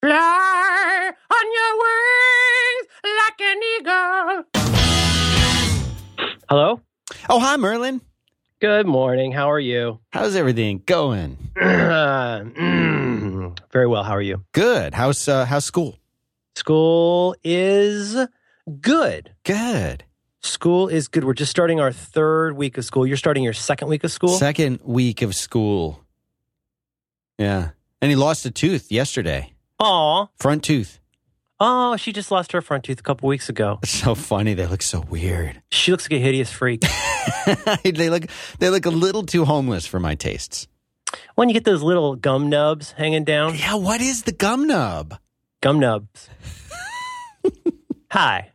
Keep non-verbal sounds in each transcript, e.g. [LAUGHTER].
Fly on your wings like an eagle. Hello? Oh, hi, Merlin. Good morning. How are you? [CLEARS THROAT] How's everything going? Mm, Very well. How are you? Good. How's uh, how's school? School is good. Good. School is good. We're just starting our third week of school. You're starting your second week of school? Second week of school. Yeah. And he lost a tooth yesterday. Aw. Front tooth. Oh, she just lost her front tooth a couple weeks ago. It's so funny. They look so weird. She looks like a hideous freak. [LAUGHS] they look they look a little too homeless for my tastes. when you get those little gum nubs hanging down, Yeah, what is the gum nub? gum nubs. [LAUGHS] Hi.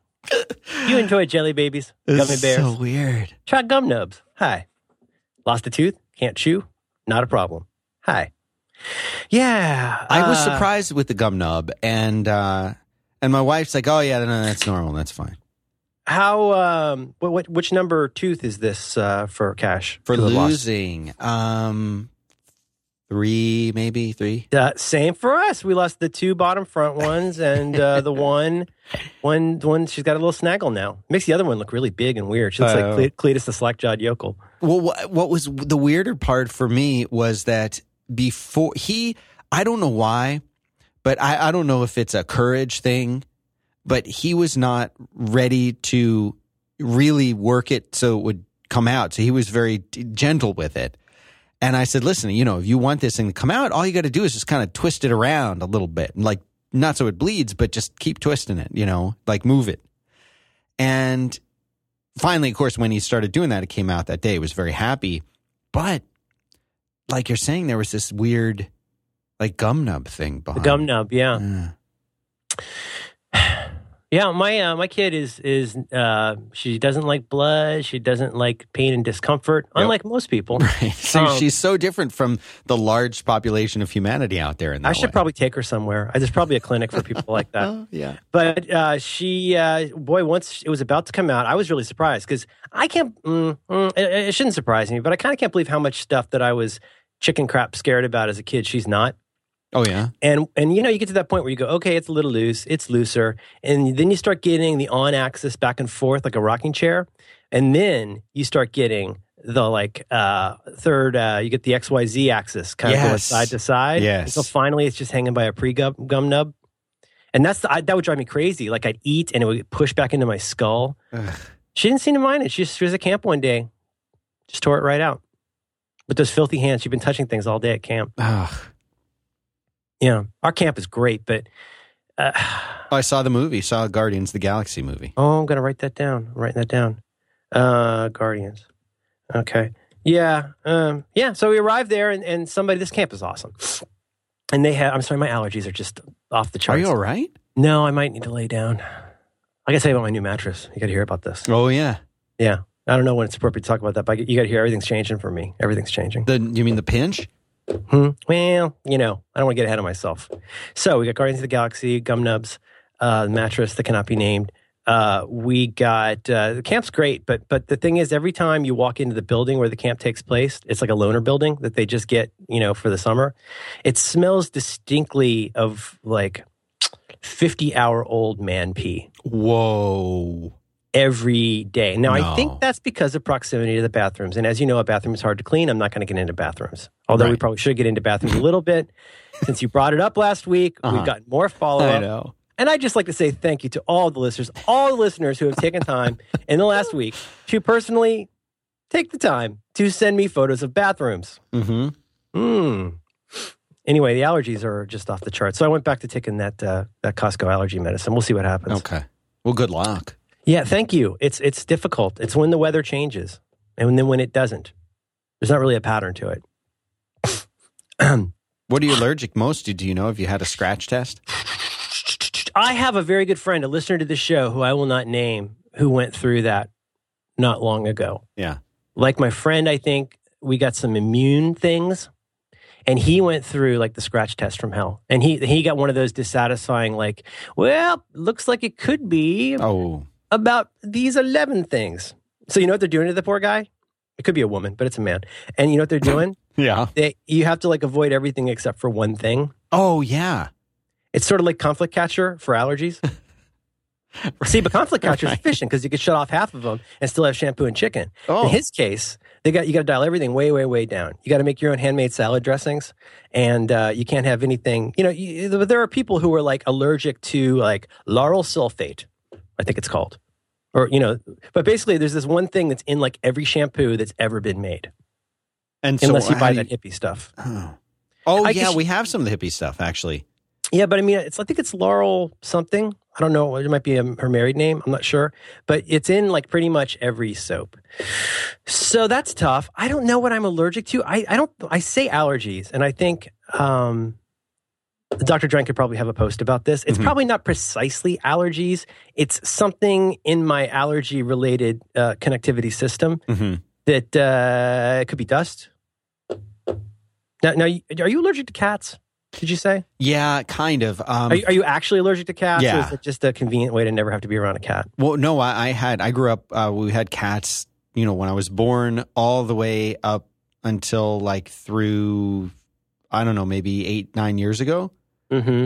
You enjoy jelly babies, gummy It's bears? so weird. Try gum nubs. Hi. Lost a tooth? Can't chew? Not a problem. Hi. Yeah. I was uh, surprised with the gum nub and uh and my wife's like, "Oh yeah, no, that's normal. That's fine." How, um, what, what, which number tooth is this uh, for cash? For losing um 3 maybe 3. Uh, same for us. We lost the two bottom front ones and uh, the [LAUGHS] one, one, one. She's got a little snaggle now. Makes the other one look really big and weird. She looks Oh. like Cle- Cletus the slack-jawed yokel. Well, what, what was the weirder part for me was that before he, I don't know why, but I, I don't know if it's a courage thing, but he was not ready to really work it so it would come out. So he was very gentle with it. And I said, listen, you know, if you want this thing to come out, all you got to do is just kind of twist it around a little bit. Like, not so it bleeds, but just keep twisting it, you know, like move it. And finally, of course, when he started doing that, it came out that day. He was very happy. But like you're saying, there was this weird, like gum nub thing The behind. gum nub, yeah. Yeah. Yeah, my uh, my kid is is uh, she doesn't like blood. She doesn't like pain and discomfort, unlike most people. [LAUGHS] Right. So Um, she's so different from the large population of humanity out there. In I should way. probably take her somewhere. There's probably a clinic for people like that. [LAUGHS] Oh, yeah. But uh, she, uh, boy, once it was about to come out, I was really surprised because I can't. Mm, mm, it, it shouldn't surprise me, but I kind of can't believe how much stuff that I was chicken crap scared about as a kid. She's not. Oh, yeah. And and you know you get to that point where you go, okay, it's a little loose, it's looser, and then you start getting the on axis back and forth like a rocking chair, and then you start getting the like uh third uh you get the XYZ axis kind of going side to side. Yes. So finally it's just hanging by a pre gum gum nub. And that's the, I, that would drive me crazy. Like I'd eat and it would push back into my skull. Ugh. She didn't seem to mind it. She just she was at camp one day, just tore it right out. With those filthy hands, she'd been touching things all day at camp. Ugh. Yeah, our camp is great, but uh, [SIGHS] Oh, I saw the movie. Saw Guardians of the Galaxy movie. oh, I'm gonna write that down. I'm writing that down. Uh, Guardians. Okay. Yeah. Um, yeah. So we arrived there, and, and somebody. This camp is awesome. And they had. I'm sorry, my allergies are just off the charts. Are you all right? No, I might need to lay down. I gotta tell you about my new mattress. You gotta hear about this. Oh, yeah. Yeah. I don't know when it's appropriate to talk about that, but you gotta hear everything's changing for me. Everything's changing. The you mean the pinch? Hmm. Well, you know, I don't want to get ahead of myself. So we got Guardians of the Galaxy, Gum Nubs, uh, mattress that cannot be named. Uh, we got uh, the camp's great, but but the thing is, every time you walk into the building where the camp takes place, it's like a loner building that they just get, you know, for the summer. It smells distinctly of like fifty hour old man pee Whoa. Every day. Now, I think that's because of proximity to the bathrooms. And as you know, a bathroom is hard to clean. I'm not going to get into bathrooms, although we probably should get into bathrooms a little bit. Since you brought it up last week, Uh-huh. we've gotten more follow [LAUGHS] I up. know. And I'd just like to say thank you to all the listeners, all the listeners who have taken time in the last week to personally take the time to send me photos of bathrooms. Mm-hmm. Hmm. Anyway, the allergies are just off the chart. So I went back to taking that uh, that Costco allergy medicine. We'll see what happens. Okay. Well, good luck. Yeah, thank you. It's it's difficult. It's when the weather changes, and then when it doesn't. There's not really a pattern to it. [CLEARS THROAT] What are you allergic most to? Do you know if you had a scratch test? I have a very good friend, a listener to the show, who I will not name, who went through that not long ago. Yeah. Like my friend, I think we got some immune things, and he went through like the scratch test from hell, and he he got one of those dissatisfying, like, well, looks like it could be Oh. About these 11 things. So you know what they're doing to the poor guy? It could be a woman, but it's a man. And you know what they're doing? [LAUGHS] Yeah. they, you have to like avoid everything except for one thing. Oh, yeah. It's sort of like conflict catcher for allergies. [LAUGHS] See, but conflict catcher is Right. efficient because you could shut off half of them and still have shampoo and chicken. Oh. In his case, they got you got to dial everything way, way, way down. You got to make your own handmade salad dressings, and uh, you can't have anything. You know, you, there are people who are like allergic to like lauryl sulfate, I think it's called, or you know. But basically, there's this one thing that's in like every shampoo that's ever been made, And so unless you buy do that hippie stuff. Oh, oh yeah, guess- we have some of the hippie stuff actually. Yeah, but I mean, it's I think it's Laurel something. I don't know. It might be um her married name. I'm not sure, but it's in like pretty much every soap. So that's tough. I don't know what I'm allergic to. I, I don't. I say allergies, and I think um, Dr. Drang could probably have a post about this. It's Mhm. probably not precisely allergies. It's something in my allergy related uh, connectivity system hmm that uh, it could be dust. Now, now, are you allergic to cats? Did you say? Yeah, kind of. Um, Are you, are you actually allergic to cats? Or Yeah. is it just a convenient way to never have to be around a cat? Well, no, I, I had. I grew up. Uh, we had cats. You know, when I was born, all the way up until like through, I don't know, maybe eight, nine years ago, Mm-hmm.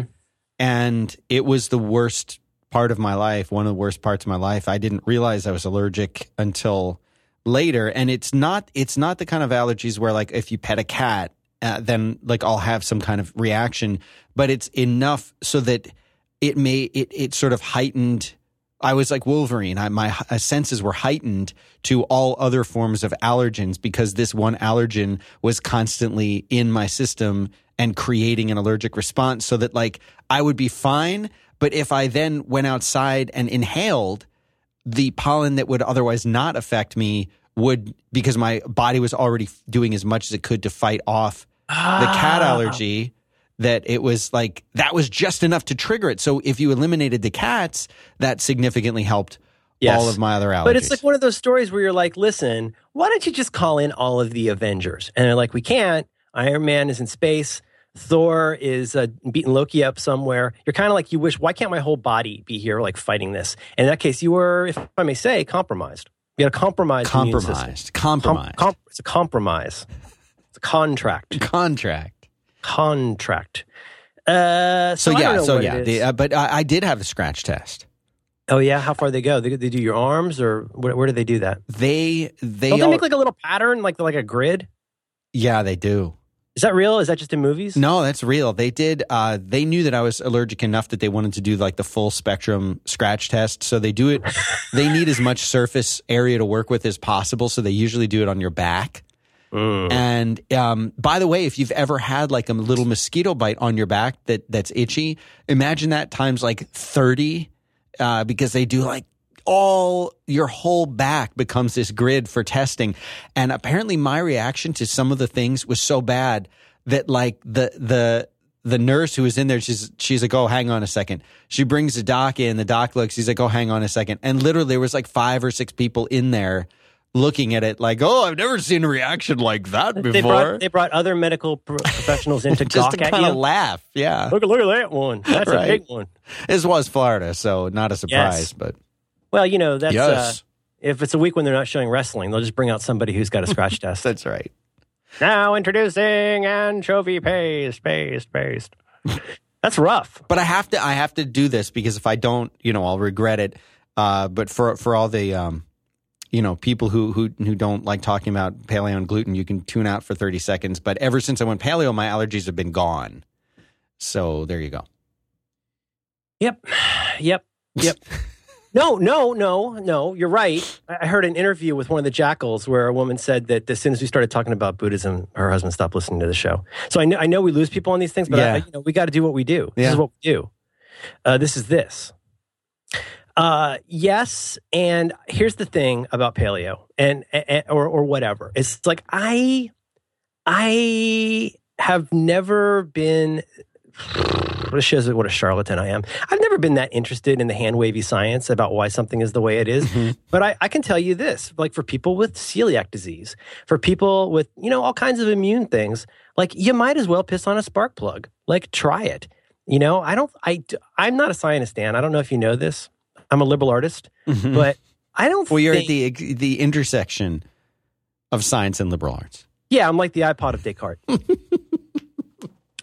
and it was the worst part of my life. One of the worst parts of my life. I didn't realize I was allergic until later, and it's not. It's not the kind of allergies where like if you pet a cat, uh, then like I'll have some kind of reaction, but it's enough so that it may it it sort of heightened. I was like Wolverine. I, my uh, senses were heightened to all other forms of allergens because this one allergen was constantly in my system and creating an allergic response. So that like I would be fine, but if I then went outside and inhaled the pollen that would otherwise not affect me would because my body was already doing as much as it could to fight off the cat Ah. allergy that it was like that was just enough to trigger it. So if you eliminated the cats, that significantly helped Yes. all of my other allergies. But it's like one of those stories where you're like, listen, why don't you just call in all of the Avengers? And they're like, we can't. Iron Man is in space. Thor is uh, beating Loki up somewhere. You're kind of like, you wish, why can't my whole body be here, like fighting this? And in that case, you were, if I may say, compromised. You had a compromised system. compromised. Com- Compromised. com- it's a compromise. It's a contract. [LAUGHS] Contract. Contract. Uh, so, So yeah, so yeah. The, uh, but I, I did have the scratch test. oh yeah, how far they go? They, they do your arms, or where, where do they do that? They they, Don't they make like a little pattern, like like a grid? yeah they do. Is that real? Is that just in movies? No, that's real. They did. Uh, they knew that I was allergic enough that they wanted to do like the full spectrum scratch test. So they do it. [LAUGHS] they need as much surface area to work with as possible. So they usually do it on your back. Mm. And um, by the way, if you've ever had like a little mosquito bite on your back that that's itchy, imagine that times like thirty, uh, because they do like all your whole back becomes this grid for testing. And apparently, my reaction to some of the things was so bad that like the the the nurse who was in there, she's she's like, oh, hang on a second. She brings the doc in. The doc looks. He's like, oh, hang on a second. And literally, there was like five or six people in there looking at it like, oh, I've never seen a reaction like that before. They brought they brought other medical professionals in to [LAUGHS] just gawk to kind of laugh. Yeah, Look, look at that one. That's Right. a big one. this was Florida, so not a surprise. Yes. But Well, you know that's uh, if it's a week when they're not showing wrestling, they'll just bring out somebody who's got a scratch [LAUGHS] test. that's right. now introducing anchovy paste, paste, paste. That's rough. But I have to I have to do this because if I don't, you know, I'll regret it. Uh, but for for all the um, you know, people who who who don't like talking about paleo and gluten, you can tune out for thirty seconds. But ever since I went paleo, my allergies have been gone. So there you go. Yep, [SIGHS] yep, yep. [LAUGHS] No, no, no, no. You're right. I heard an interview with one of the jackals where a woman said that as soon as we started talking about Buddhism, her husband stopped listening to the show. So I know, I know we lose people on these things, but I, you know, we got to do what we do. This Yeah. is what we do. Uh, this is this. Uh, yes, and here's the thing about paleo and, and or or whatever. It's like I I have never been this shows what a charlatan I am. I've never been that interested in the hand wavy science about why something is the way it is. Mhm. But I, I can tell you this like for people with celiac disease, for people with, you know, all kinds of immune things, like you might as well piss on a spark plug. Like try it. You know, I don't, I, I'm not a scientist, Dan. I don't know if you know this. I'm a liberal artist, Mhm. but I don't well, you're at the the intersection of science and liberal arts. yeah, I'm like the iPod of Descartes. [LAUGHS]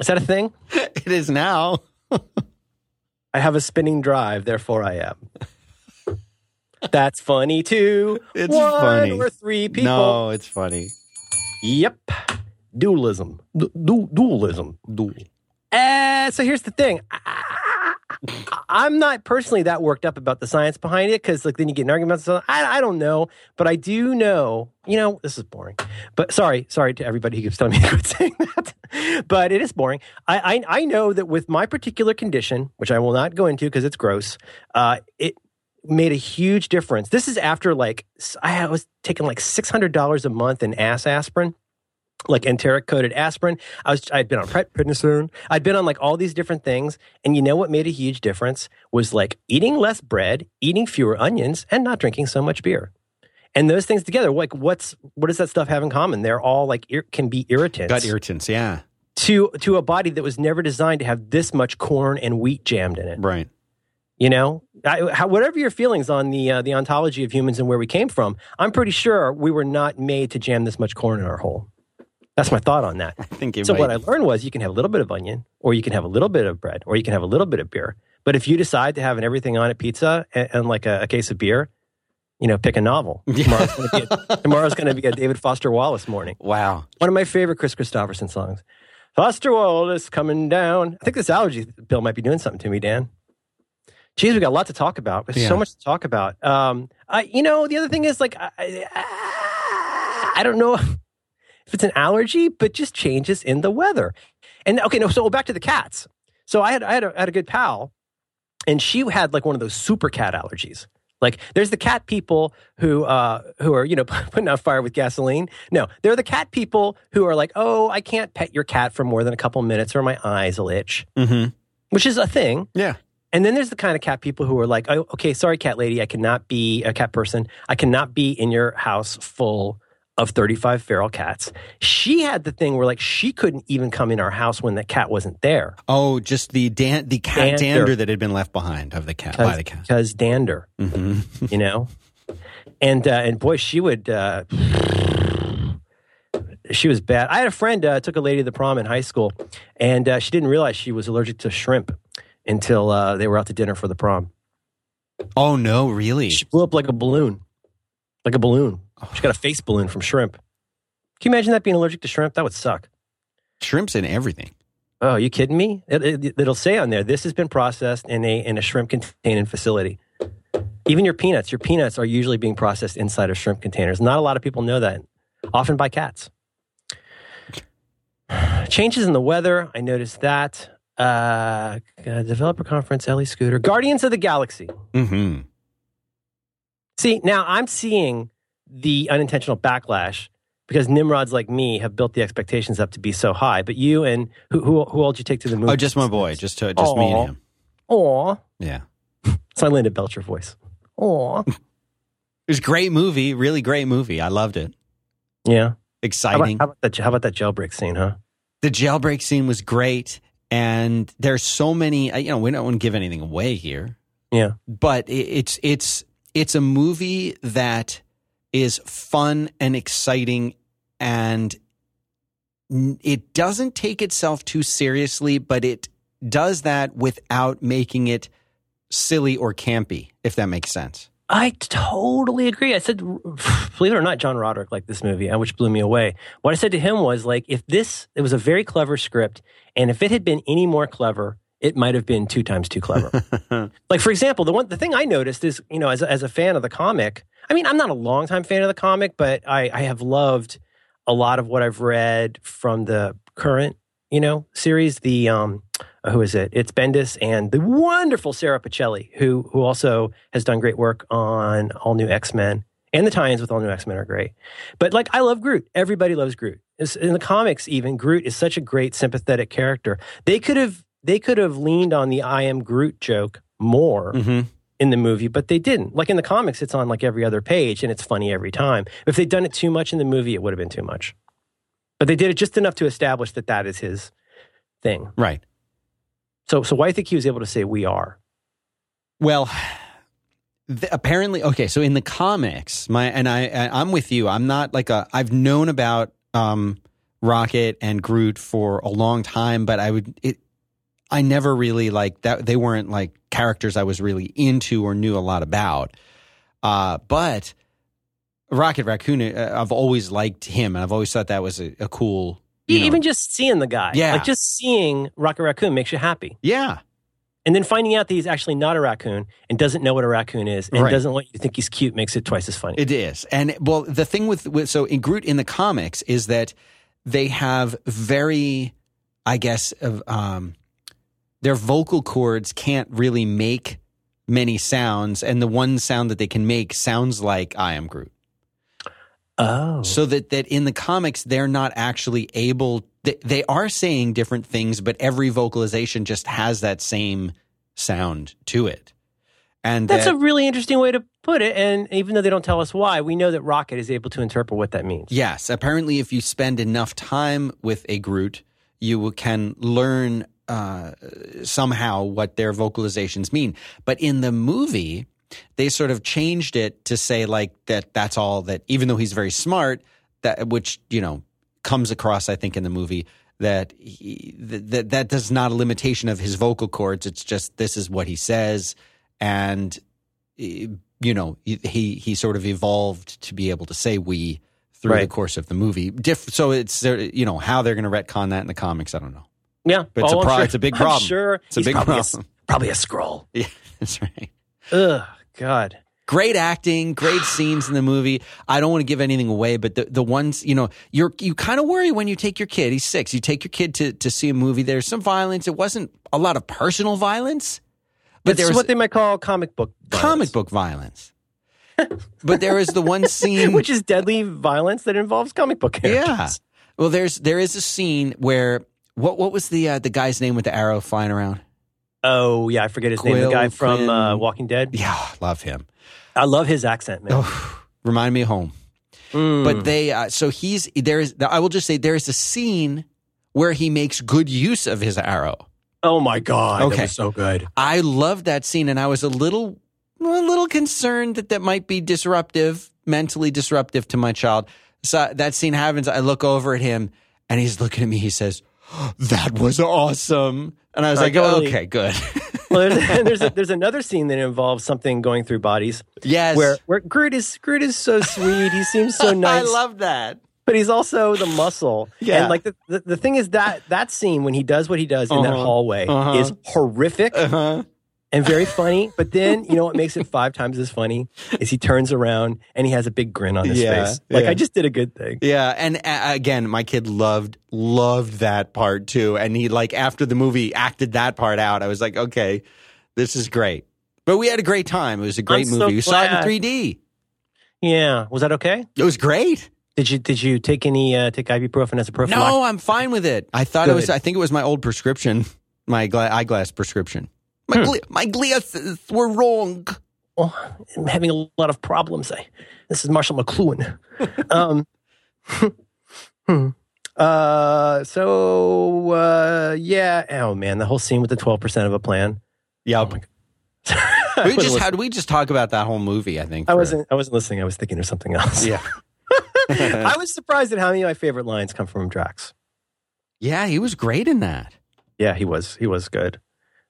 is that a thing? [LAUGHS] It is now. I have a spinning drive, therefore I am. That's funny too. It's One funny. or three people. No, it's funny. Yep. Dualism. Du- du- dualism. Uh, so here's the thing. I, I'm not personally that worked up about the science behind it because, like, then you get an argument. So I, I don't know, but I do know. You know, this is boring. But sorry, sorry to everybody who keeps telling me [LAUGHS] to quit saying that. But it is boring. I, I I know that with my particular condition, which I will not go into because it's gross, uh, it made a huge difference. This is after like I was taking like six hundred dollars a month in ass aspirin like enteric coated aspirin. I was I'd been on prednisone. I'd been on like all these different things, and you know what made a huge difference was like eating less bread, eating fewer onions, and not drinking so much beer. And those things together, like what's what does that stuff have in common? They're all like ir- can be irritants Gut irritants. Yeah. to to a body that was never designed to have this much corn and wheat jammed in it. Right. You know, I, how, whatever your feelings on the uh, the ontology of humans and where we came from, I'm pretty sure we were not made to jam this much corn in our hole. That's my thought on that. I think So might. what I learned was you can have a little bit of onion, or you can have a little bit of bread, or you can have a little bit of beer. But if you decide to have an everything on it pizza and, and like a, a case of beer, you know, pick a novel. [LAUGHS] Tomorrow's going to be a, going to be a David Foster Wallace morning. wow. One of my favorite Kris Kristofferson songs. Foster Wallace coming down. I think this allergy pill might be doing something to me, Dan. Geez, we got a lot to talk about. There's Yeah. so much to talk about. Um, I, you know, the other thing is like, I, I, I don't know if it's an allergy, but just changes in the weather. And okay, no, so back to the cats. So I had I had a, had a good pal, and she had like one of those super cat allergies. Like there's the cat people who uh, who are you know [LAUGHS] putting out fire with gasoline. No, they're the cat people who are like, oh, I can't pet your cat for more than a couple minutes or my eyes will itch, Mm-hmm. which is a thing. Yeah. And then there's the kind of cat people who are like, oh, okay, sorry, cat lady, I cannot be a cat person. I cannot be in your house full of 35 feral cats. She had the thing where like she couldn't even come in our house when the cat wasn't there. Oh, just the dan- the cat Dander. dander that had been left behind of the cat by the cat. Because dander, hmm you know? and uh, and boy, she would uh, she was bad. I had a friend uh, took a lady to the prom in high school, and uh, she didn't realize she was allergic to shrimp until uh, they were out to dinner for the prom. Oh no, really? She blew up like a balloon, like a balloon. She got a face balloon from shrimp. Can you imagine that being allergic to shrimp? That would suck. Shrimps and everything. Oh, are you kidding me? It, it, it'll say on there, this has been processed in a in a shrimp containing facility. Even your peanuts, your peanuts are usually being processed inside of shrimp containers. Not a lot of people know that. Often by cats. [SIGHS] Changes in the weather. I noticed that. Uh, uh, developer conference, Ellie Scooter, Guardians of the Galaxy. Mm-hmm. See, now I'm seeing the unintentional backlash because Nimrods like me have built the expectations up to be so high. But you and who who, who all did you take to the movie? Oh, just my boy. Just to, just me and him. Aw. Yeah. so I landed Belcher voice. Aw. [LAUGHS] It was a great movie. Really great movie. I loved it. Yeah. How about, Exciting. how, about that, how about that jailbreak scene, huh? the jailbreak scene was great. And there's so many, uh, you know, we don't want to give anything away here. Yeah. but it- it's it's it's a movie that is fun and exciting and it doesn't take itself too seriously but it does that without making it silly or campy if that makes sense I totally agree. I said, believe it or not, John Roderick liked this movie, uh, which blew me away. What I said to him was like, if this, it was a very clever script, and if it had been any more clever, it might have been two times too clever. [LAUGHS] like for example, the one, the thing I noticed is, you know, as a, as a fan of the comic, I mean, I'm not a longtime fan of the comic, but I, I have loved a lot of what I've read from the current, you know, series. The um, who is it? It's Bendis and the wonderful Sara Pichelli, who who also has done great work on All New X Men, and the tie-ins with All New X Men are great. But like, I love Groot. Everybody loves Groot. It's- in the comics, even Groot is such a great sympathetic character. They could have they could have leaned on the "I am Groot" joke more mm-hmm. in the movie, but they didn't. Like in the comics, it's on like every other page, and it's funny every time. If they'd done it too much in the movie, it would have been too much. But they did it just enough to establish that that is his thing. right So, so why do you think he was able to say "we are"? Well, th- apparently, okay. So in the comics, my and I, I, I'm with you. I'm not like a. I've known about um, Rocket and Groot for a long time, but I would. It, I never really like that. They weren't like characters I was really into or knew a lot about. Uh, but Rocket Raccoon, uh, I've always liked him, and I've always thought that was a, a cool. know- Even just seeing the guy, Yeah. like just seeing Rocket Raccoon makes you happy. yeah, And then finding out that he's actually not a raccoon and doesn't know what a raccoon is and Right. doesn't want you to think he's cute makes it twice as funny. It is, and well, the thing with, with so in Groot in the comics is that they have very, I guess, of um, their vocal cords can't really make many sounds, and the one sound that they can make sounds like "I am Groot." oh. So that that in the comics they're not actually able. They, they are saying different things, but every vocalization just has that same sound to it, and That's that, a really interesting way to put it. And even though they don't tell us why, we know that Rocket is able to interpret what that means. Yes, apparently, if you spend enough time with a Groot, you can learn uh, somehow what their vocalizations mean. But in the movie, they sort of changed it to say like that. That's all that. Even though he's very smart, that which you know comes across, I think, in the movie that he, that that that's not a limitation of his vocal cords. It's just this is what he says, and eh, you know he he, sort of evolved to be able to say we through the course of the movie. Diff- so it's you know how they're going to retcon that in the comics. I don't know. Yeah. But it's a oh, I'm pro- sure- it's a big I'm problem. sure It's a big probably problem. probably a scroll. [LAUGHS] Yeah, that's right. Ugh, God. Great acting, great [SIGHS] scenes in the movie. I don't want to give anything away, but the, the ones, you know, you're you kind of worry when you take your kid. He's six. You take your kid to to see a movie. There's some violence. It wasn't a lot of personal violence, but It's there was what they might call comic book comic book violence. but there is the one scene [LAUGHS] which is deadly violence that involves comic book characters. Yeah. Well, there's there is a scene where what what was the uh, the guy's name with the arrow flying around? Oh yeah, I forget his name. The guy from uh, Walking Dead. Yeah, love him. I love his accent, man. Oh, remind me of home. Mm. But they uh, so he's there is I will just say there is a scene where he makes good use of his arrow. oh my god, Okay. that was so good. I loved that scene, and I was a little a little concerned that that might be disruptive, mentally disruptive to my child. So that scene happens. I look over at him, and he's looking at me. He says, "That was awesome," and I was I like, totally- "Okay, good." [LAUGHS] Well, there's, and there's, a, there's another scene that involves something going through bodies yes, where where Groot is Groot is so sweet. He seems so [LAUGHS] nice. I love that. but he's also the muscle. Yeah. And like the, the, the thing is that that scene when he does what he does in that Uh-huh. hallway Uh-huh. is horrific Uh huh. And very funny. But then you know what makes it five times as funny is he turns around and he has a big grin on his Yeah, face. Like yeah. I just did a good thing. Yeah, and uh, again, my kid loved loved that part too, and he like after the movie acted that part out. I was like, okay, this is great. But we had a great time. It was a great I'm so movie. we saw it in 3D. Yeah. Was that okay? It was great. Did you did you take any uh, take ibuprofen as a prophylactic? No, I'm fine with it. I thought it was. I think it was my old prescription, my gla- eyeglass prescription. My Hmm. gle- my glasses were wrong. Oh, I'm having a lot of problems. I, this is Marshall McLuhan. [LAUGHS] um, [LAUGHS] hmm. uh, so uh, yeah. Oh man, the whole scene with the twelve percent of a plan. Yeah, Oh [LAUGHS] we just wasn't- had we just talk about that whole movie. I think I wasn't. I wasn't listening. I was thinking of something else. Yeah, I was surprised at how many of my favorite lines come from Drax. yeah, he was great in that. Yeah, he was. He was good.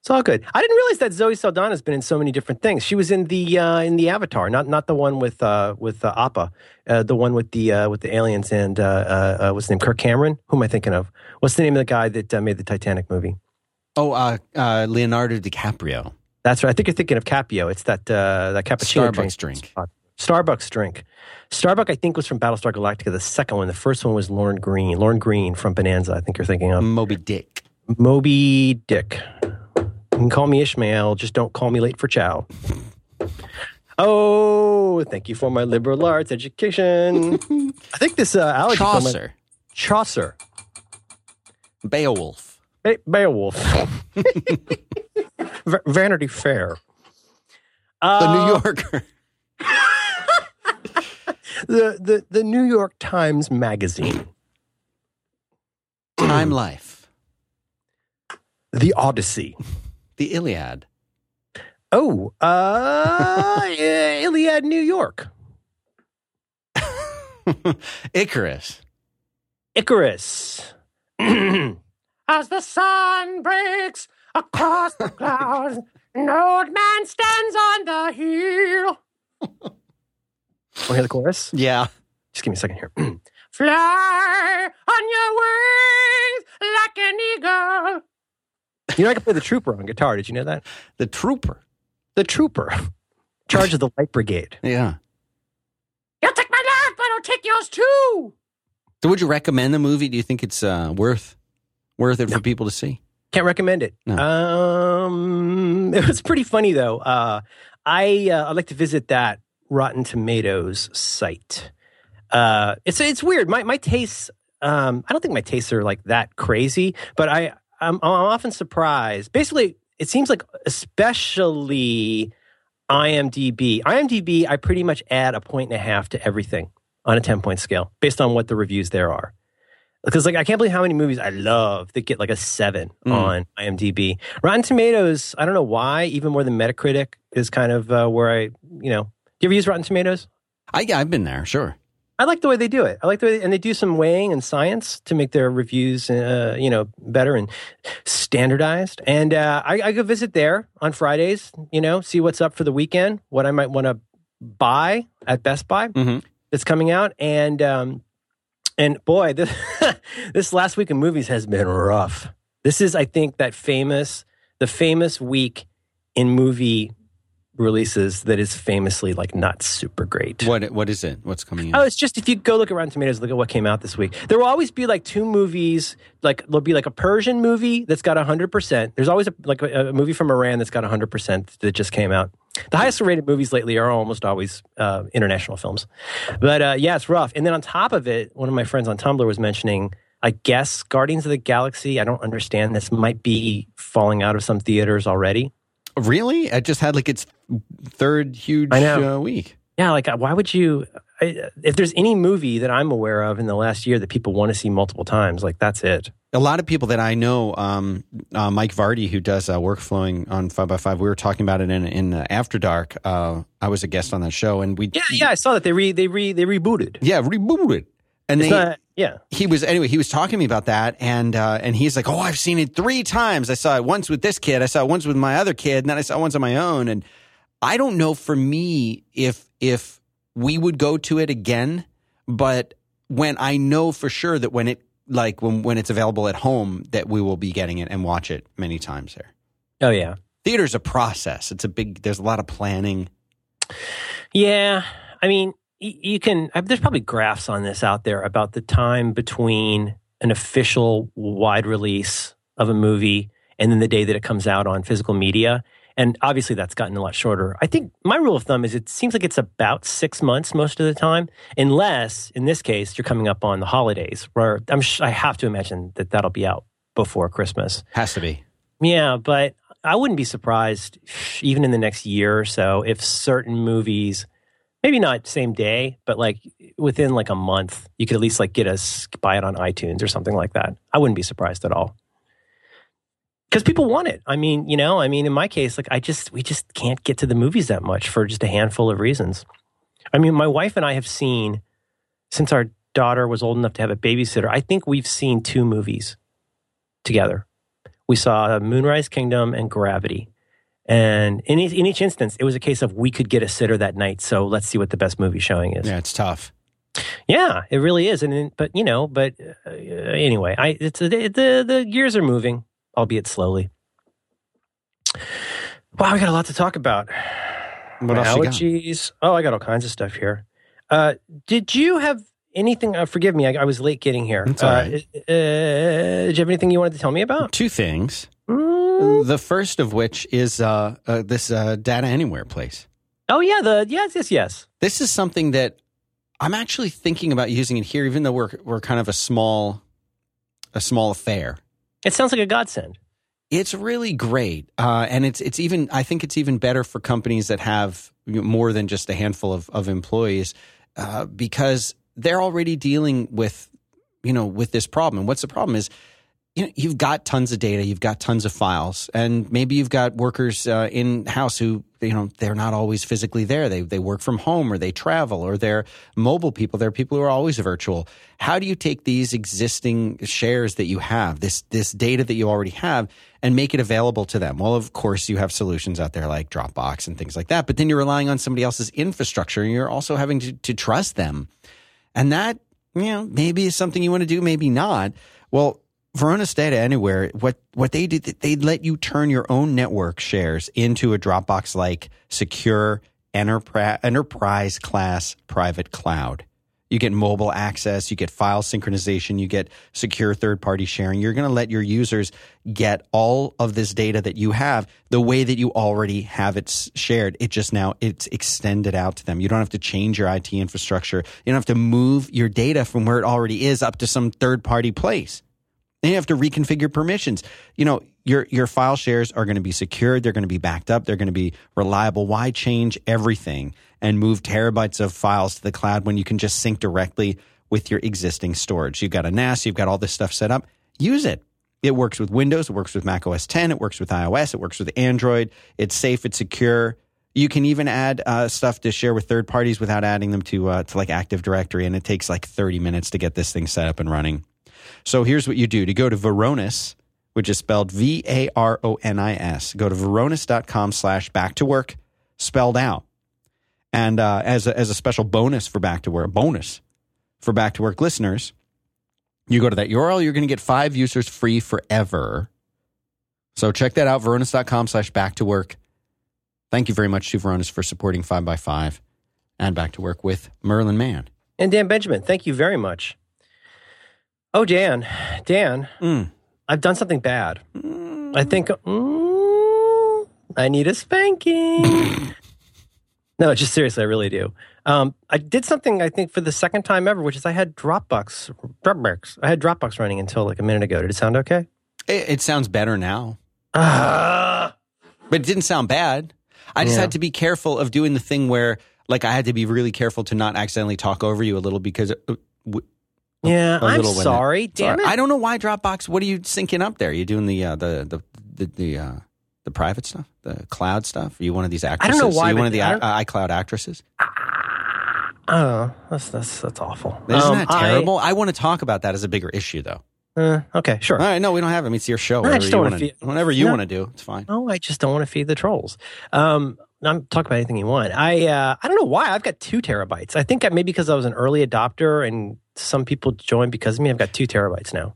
It's all good. I didn't realize that Zoe Saldana's been in so many different things. She was in the uh, in the Avatar, not not the one with uh, with uh, Appa, uh, the one with the uh, with the aliens and uh, uh, uh, what's his name? Kirk Cameron. Who am I thinking of? What's the name of the guy that uh, made the Titanic movie? Oh, uh, uh, Leonardo DiCaprio, That's right. I think you're thinking of Capio. It's that uh, that cappuccino Starbucks drink. Starbucks drink. Starbucks, I think, was from Battlestar Galactica. The second one, the first one was Lorne Greene. Lorne Greene from Bonanza. I think you're thinking of Moby Dick. Moby Dick. You can call me Ishmael, just don't call me late for chow. Oh, thank you for my liberal arts education. I think this uh, might- Chaucer, Chaucer. Beowulf. Be- Beowulf. [LAUGHS] V- Vanity Fair. The Uh, New Yorker. [LAUGHS] the, the, the New York Times Magazine. Time Life. The Odyssey. The Iliad. Oh, uh, [LAUGHS] Iliad, New York. [LAUGHS] Icarus. Icarus. [CLEARS THROAT] As the sun breaks across the clouds, An old man stands on the hill. Want to hear the chorus? Yeah. Just give me a second here. [CLEARS THROAT] Fly on your wings like an eagle. You know, I can play the trooper on guitar. Did you know that? The trooper. The trooper. Charge of the Light Brigade. Yeah. You'll take my life, but I'll take yours too. So would you recommend the movie? Do you think it's uh, worth worth it No. for people to see? Can't recommend it. No. Um, [LAUGHS] it was pretty funny though. Uh, I uh, I like to visit that Rotten Tomatoes site. Uh, it's it's weird. My my tastes. Um, I don't think my tastes are like that crazy, but I I'm, I'm often surprised. Basically, it seems like especially IMDb. IMDb, I pretty much add a point and a half to everything on a ten point scale based on what the reviews there are. Because like I can't believe how many movies I love that get like a seven Mm. on IMDb. Rotten Tomatoes, I don't know why, even more than Metacritic is kind of uh, where I, you know, do you ever use Rotten Tomatoes? I, yeah, I've been there. Sure. I like the way they do it. I like the way, and they do some weighing and science to make their reviews, uh, you know, better and standardized. And uh, I, I go visit there on Fridays, you know, see what's up for the weekend, what I might want to buy at Best Buy Mhm. that's coming out, and um, and boy, this, [LAUGHS] this last week of movies has been rough. This is, I think, that famous, the famous week in movie releases that is famously like not super great. What what is it? What's coming Oh, it's just if you go look at Rotten Tomatoes, look at what came out this week. There will always be like two movies. Like there'll be like a Persian movie that's got hundred percent. There's always a, like a, a movie from Iran that's got hundred percent that just came out. The highest rated movies lately are almost always uh, international films. But uh, yeah, it's rough. And then on top of it, one of my friends on Tumblr was mentioning. I guess Guardians of the Galaxy. I don't understand. This might be falling out of some theaters already. really? I just had like its third huge. Uh, week. Yeah, like uh, why would you? I, if there's any movie that I'm aware of in the last year that people want to see multiple times, like that's it. A lot of people that I know, um, uh, Mike Vardy, who does uh, work flowing on Five by Five, we were talking about it in in uh, After Dark. Uh, I was a guest on that show, and we Yeah, yeah, I saw that they re they re they rebooted. yeah rebooted. And It's they, not, yeah, he was anyway. He was talking to me about that, and uh, and he's like, "Oh, I've seen it three times. I saw it once with this kid. I saw it once with my other kid, and then I saw it once on my own." And I don't know for me if if we would go to it again, but when I know for sure that when it like when when it's available at home, that we will be getting it and watch it many times there. oh yeah, Theater's a process. It's a big. There's a lot of planning. yeah. I mean, you can. uh, There's probably graphs on this out there about the time between an official wide release of a movie and then the day that it comes out on physical media. And obviously, that's gotten a lot shorter. I think my rule of thumb is it seems like it's about six months most of the time, unless in this case you're coming up on the holidays, where I'm sh- I have to imagine that that'll be out before Christmas. Has to be. Yeah, but I wouldn't be surprised, even in the next year or so, if certain movies, maybe not same day, but like within like a month, you could at least like get us buy it on iTunes or something like that. I wouldn't be surprised at all. Because people want it. I mean, you know, I mean, in my case, like I just, we just can't get to the movies that much for just a handful of reasons. I mean, my wife and I have seen, since our daughter was old enough to have a babysitter, I think we've seen two movies together we saw Moonrise Kingdom and Gravity. And in each, in each instance, it was a case of we could get a sitter that night. So let's see what the best movie showing is. Yeah, it's tough. Yeah, it really is. And but you know, but uh, anyway, I it's the the the gears are moving, albeit slowly. Wow, we got a lot to talk about. What My else you got? allergies. Oh, I got all kinds of stuff here. Uh, did you have anything? Uh, forgive me, I, I was late getting here. All uh, right. uh, did you have anything you wanted to tell me about? Two things. Mm. The first of which is uh, uh, this uh, Data Anywhere place. Oh yeah, the yes, yes, yes. This is something that I'm actually thinking about using it here, even though we're we're kind of a small a small affair. It sounds like a godsend. It's really great, uh, and it's it's even I think it's even better for companies that have more than just a handful of of employees uh, because they're already dealing with you know with this problem. And what's the problem is you know, you've got tons of data, you've got tons of files, and maybe you've got workers uh, in house who, you know, they're not always physically there. They they work from home or they travel or they're mobile people. They're people who are always virtual. How do you take these existing shares that you have, this this data that you already have, and make it available to them? Well, of course, you have solutions out there like Dropbox and things like that, but then you're relying on somebody else's infrastructure, and you're also having to, to trust them, and that you know maybe is something you want to do, maybe not. Well, Varonis Data Anywhere, what what they did, they let you turn your own network shares into a Dropbox like secure enterprise enterprise class private cloud. You get mobile access, you get file synchronization, you get secure third party sharing. You're going to let your users get all of this data that you have the way that you already have it shared. It just now it's extended out to them. You don't have to change your IT infrastructure. You don't have to move your data from where it already is up to some third party place. Then you have to reconfigure permissions. You know, your your file shares are going to be secured, they're going to be backed up, they're going to be reliable. Why change everything and move terabytes of files to the cloud when you can just sync directly with your existing storage? You've got a NAS, you've got all this stuff set up. Use it. It works with Windows, it works with Mac OS 10, it works with iOS, it works with Android. It's safe, it's secure. You can even add uh, stuff to share with third parties without adding them to uh, to like Active Directory, and it takes like 30 minutes to get this thing set up and running. So here's what you do to go to Varonis, which is spelled V A R O N I S. Go to varonis.com slash back to work, spelled out. And uh, as, a, as a special bonus for back to work, a bonus for back to work listeners, you go to that URL, you're going to get five users free forever. So check that out, varonis.com slash back to work. Thank you very much to Varonis for supporting 5by5 and back to work with Merlin Mann. And Dan Benjamin, thank you very much. Oh, Dan, Dan, Mm. I've done something bad. I think mm, I need a spanking. [LAUGHS] no, just seriously, I really do. Um, I did something I think for the second time ever, which is I had Dropbox, Dropbox. I had Dropbox running until like a minute ago. Did it sound okay? It, it sounds better now, Ah, but it didn't sound bad. I just Yeah. had to be careful of doing the thing where, like, I had to be really careful to not accidentally talk over you a little because. Yeah, a I'm sorry. Damn Sorry. it. I don't know why Dropbox. What are you syncing up there? Are you doing the uh, the the the the, uh, the private stuff, the cloud stuff? Are you one of these actresses? I don't know why, Are you one of the I uh, iCloud actresses? Oh, that's that's that's awful. Isn't Um, that I- terrible? I, want to talk about that as a bigger issue, though. uh, okay, sure. All right, no, we don't have it. I mean, it's your show. No, I Whatever just you don't wanna want to, feel- whatever you No. want to do, it's fine. No, I just don't want to feed the trolls. Um, I'm talk about anything you want. I uh, I don't know why I've got two terabytes. I think I, maybe because I was an early adopter and some people joined because of me. I've got two terabytes now.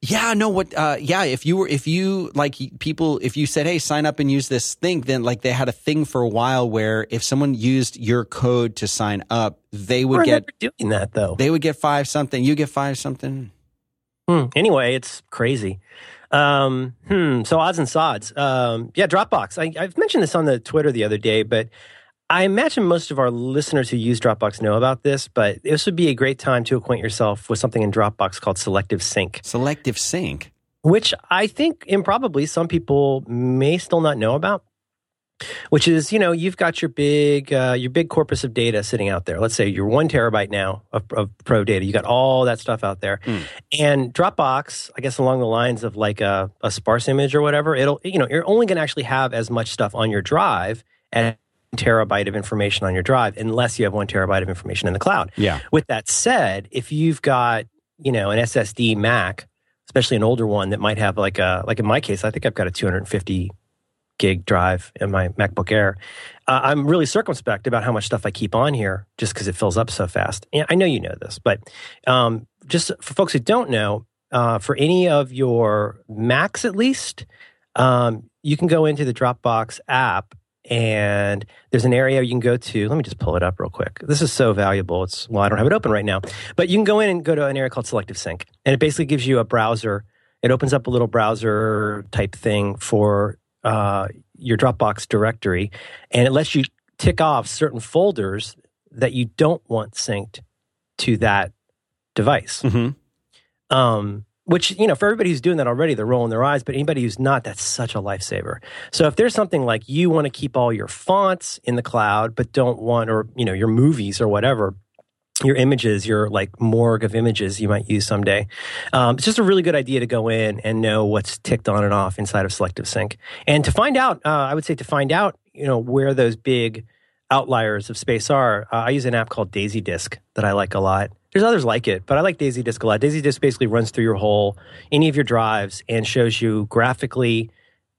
Yeah, no, what? Uh, yeah, if you were, if you like people, if you said, "Hey, sign up and use this thing," then like they had a thing for a while where if someone used your code to sign up, they would get doing that though. they would get five something. You get five something. Hmm. Anyway, it's crazy. Um, hmm. So odds and sods. Um, yeah, Dropbox. I, I've mentioned this on the Twitter the other day, but I imagine most of our listeners who use Dropbox know about this. But this would be a great time to acquaint yourself with something in Dropbox called Selective Sync. Selective sync. which I think improbably some people may still not know about. Which is, you know, you've got your big, uh, your big corpus of data sitting out there. Let's say you're one terabyte now of, of pro data. You got all that stuff out there, Hmm. and Dropbox, I guess, along the lines of like a, a sparse image or whatever, it'll, you know, you're only going to actually have as much stuff on your drive as terabyte of information on your drive, unless you have one terabyte of information in the cloud. Yeah. With that said, if you've got you know an SSD Mac, especially an older one that might have like a like in my case, I think I've got a 250 gig drive in my MacBook Air. Uh, I'm really circumspect about how much stuff I keep on here, just because it fills up so fast. And I know you know this, but um, just for folks who don't know, uh, for any of your Macs at least, um, you can go into the Dropbox app and there's an area you can go to. Let me just pull it up real quick. This is so valuable. It's well, I don't have it open right now, but you can go in and go to an area called Selective Sync, and it basically gives you a browser. It opens up a little browser type thing for uh, your Dropbox directory, and it lets you tick off certain folders that you don't want synced to that device. hmm Um, which you know, for everybody who's doing that already, they're rolling their eyes. But anybody who's not, that's such a lifesaver. So if there's something like you want to keep all your fonts in the cloud, but don't want, or you know, your movies or whatever, your images, your like morgue of images you might use someday. Um, it's just a really good idea to go in and know what's ticked on and off inside of Selective Sync. And to find out, uh, I would say to find out, you know, where those big outliers of space are, uh, I use an app called Daisy Disk that I like a lot. There's others like it, but I like Daisy Disk a lot. Daisy Disk basically runs through your whole, any of your drives and shows you graphically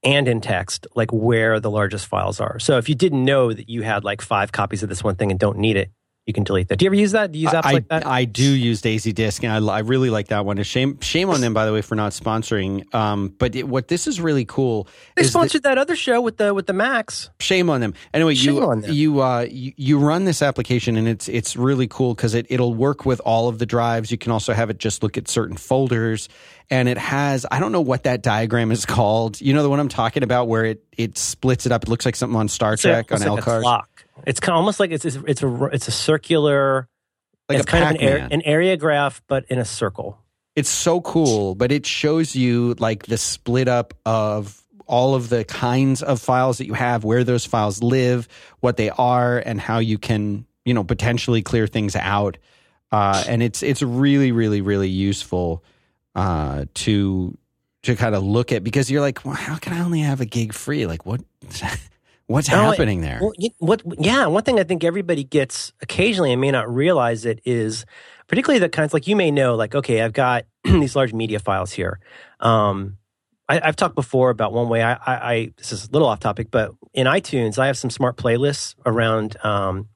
and in text, like where the largest files are. So if you didn't know that you had like five copies of this one thing and don't need it, you can delete that. Do you ever use that? Do you use apps I, like that? I do use Daisy Disk, and I, I really like that one. Shame, shame on them, by the way, for not sponsoring. Um, but it, what this is really cool. they is that- sponsored that, other show with the with the Max. shame on them. Anyway, Shame you them. you uh you, you run this application and it's it's really cool because it it'll work with all of the drives. You can also have it just look at certain folders, and it has I don't know what that diagram is [LAUGHS] called. You know the one I'm talking about where it it splits it up. It looks like something on Star Trek it's on like clock. It's kind of almost like it's it's it's a it's a circular. Like it's a kind of an, Pac-Man. an area graph, but in a circle. It's so cool, but it shows you like the split up of all of the kinds of files that you have, where those files live, what they are, and how you can, you know, potentially clear things out. Uh, and it's it's really, really, really useful uh, to to kind of look at because you're like, well, how can I only have a gig free? Like, what [LAUGHS] what's No, happening there? Well, what? Yeah, one thing I think everybody gets occasionally and may not realize it is, particularly the kinds like you may know, like okay, I've got [CLEARS THROAT] these large media files here. Um, I, I've talked before about one way. I, I, I this is a little off topic, but in iTunes, I have some smart playlists around um,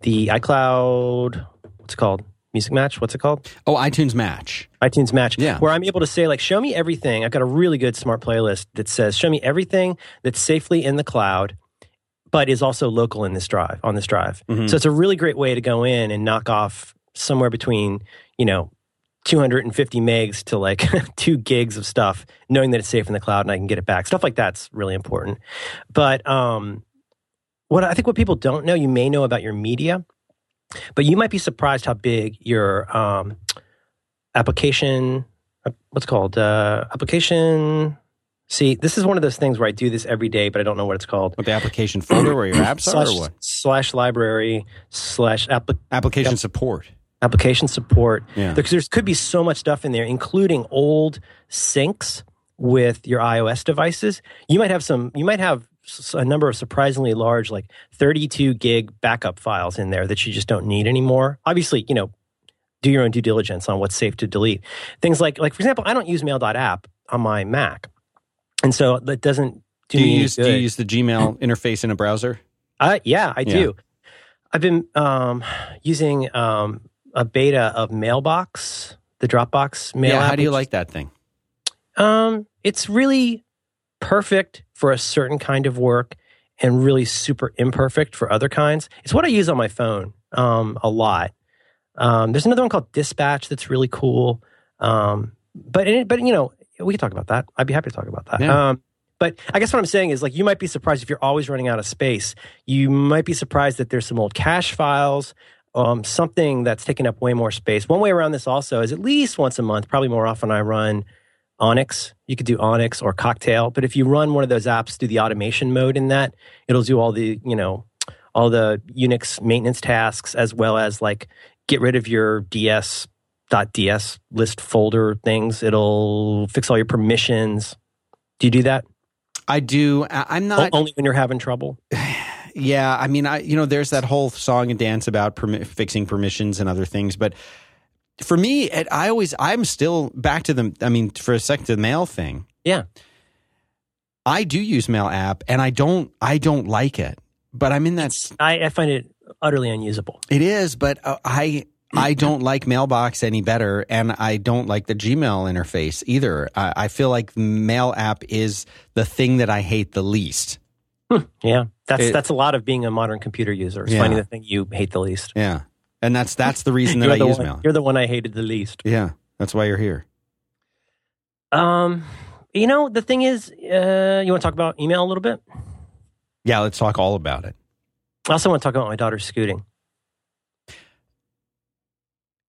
the iCloud. What's it called? Music Match. What's it called? oh, iTunes Match. iTunes Match, Yeah. where I'm able to say, like, show me everything. I've got a really good smart playlist that says, show me everything that's safely in the cloud, but is also local in this drive, on this drive. Mhm. So it's a really great way to go in and knock off somewhere between, you know, 250 megs to like [LAUGHS] two gigs of stuff, knowing that it's safe in the cloud and I can get it back. Stuff like that's really important. But um, what I think what people don't know, you may know about your media, but you might be surprised how big your um, application uh, what's called uh, application see this is one of those things where i do this every day but i don't know what it's called What the application folder where your apps are, slash, or what? slash library slash appli Application Yep. support. application support Yeah. because there could be so much stuff in there including old syncs with your ios devices you might have some you might have a number of surprisingly large like 32 gig backup files in there that you just don't need anymore obviously you know do your own due diligence on what's safe to delete things like like for example i don't use mail.app on my mac and so that doesn't do, Do you use do you use the Gmail [CLEARS THROAT] interface in a browser? Uh, yeah, I Yeah. do. I've been um, using um, a beta of Mailbox, the Dropbox mail yeah. app. How do you like that thing? Um, it's really perfect for a certain kind of work and really super imperfect for other kinds. It's what I use on my phone um, a lot. Um, there's another one called Dispatch that's really cool. Um, but it, but you know, we can talk about that. I'd be happy to talk about that. Yeah. Um, but I guess what I'm saying is like you might be surprised if you're always running out of space. You might be surprised that there's some old cache files, um, something that's taking up way more space. One way around this also is at least once a month, probably more often. I run Onyx. You could do Onyx or Cocktail, but if you run one of those apps, do the automation mode in that, it'll do all the you know all the Unix maintenance tasks as well as like get rid of your DS .ds list folder things. It'll fix all your permissions. Do you do that? I do. I'm not. Only when you're having trouble. [SIGHS] Yeah, I mean, I you know, there's that whole song and dance about permi- fixing permissions and other things, but for me, it, I always I'm still back to the. I mean, for a second, to the mail thing. Yeah. I do use Mail app, and I don't. I don't like it, but I'm in that. I, I find it utterly unusable. It is, but uh, I I don't like Mailbox any better, and I don't like the Gmail interface either. I, I feel like Mail app is the thing that I hate the least. Yeah, that's It- that's a lot of being a modern computer user. Yeah. finding the thing you hate the least. Yeah, and that's that's the reason that I the use one, Mail. You're the one I hated the least. Yeah, that's why you're here. Um, you know the thing is, uh, you want to talk about email a little bit? Yeah, let's talk all about it. I also want to talk about my daughter scooting.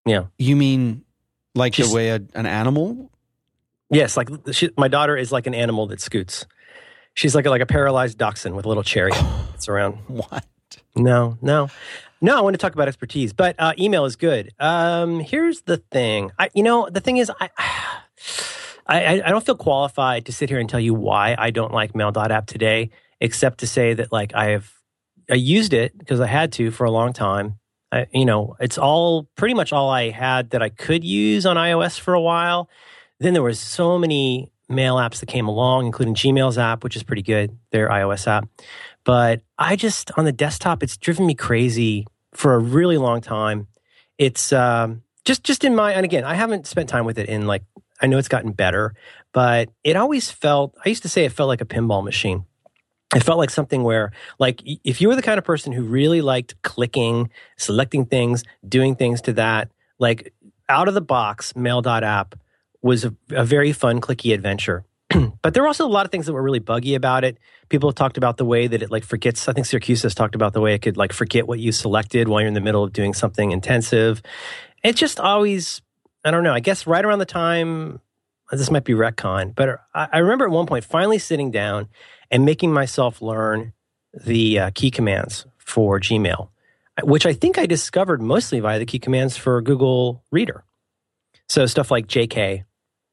Yeah. You mean like She's- the way a, an animal? Yes, like she, my daughter is like an animal that scoots. She's like a, like a paralyzed dachshund with a little cherry. It's [SIGHS] around. What? No, no. No, I want to talk about expertise, but uh, email is good. Um, here's the thing. I, you know, the thing is, I, [SIGHS] I, I don't feel qualified to sit here and tell you why I don't like Mail.app today, except to say that like I have, I used it because I had to for a long time. I, you know, it's all pretty much all I had that I could use on iOS for a while. Then there was so many mail apps that came along, including Gmail's app, which is pretty good, their iOS app. But I just on the desktop, it's driven me crazy for a really long time. It's um, just just in my and again, I haven't spent time with it in like I know it's gotten better, but it always felt. I used to say it felt like a pinball machine. It felt like something where, like, if you were the kind of person who really liked clicking, selecting things, doing things to that, like out of the box, Mail.app was a, a very fun, clicky adventure. [CLEARS THROAT] but there were also a lot of things that were really buggy about it. People have talked about the way that it like forgets. I think Siracusa has talked about the way it could like forget what you selected while you're in the middle of doing something intensive. It just always, I don't know. I guess right around the time this might be retcon, but I, I remember at one point finally sitting down and making myself learn the uh, key commands for Gmail, which I think I discovered mostly via the key commands for Google Reader. So stuff like JK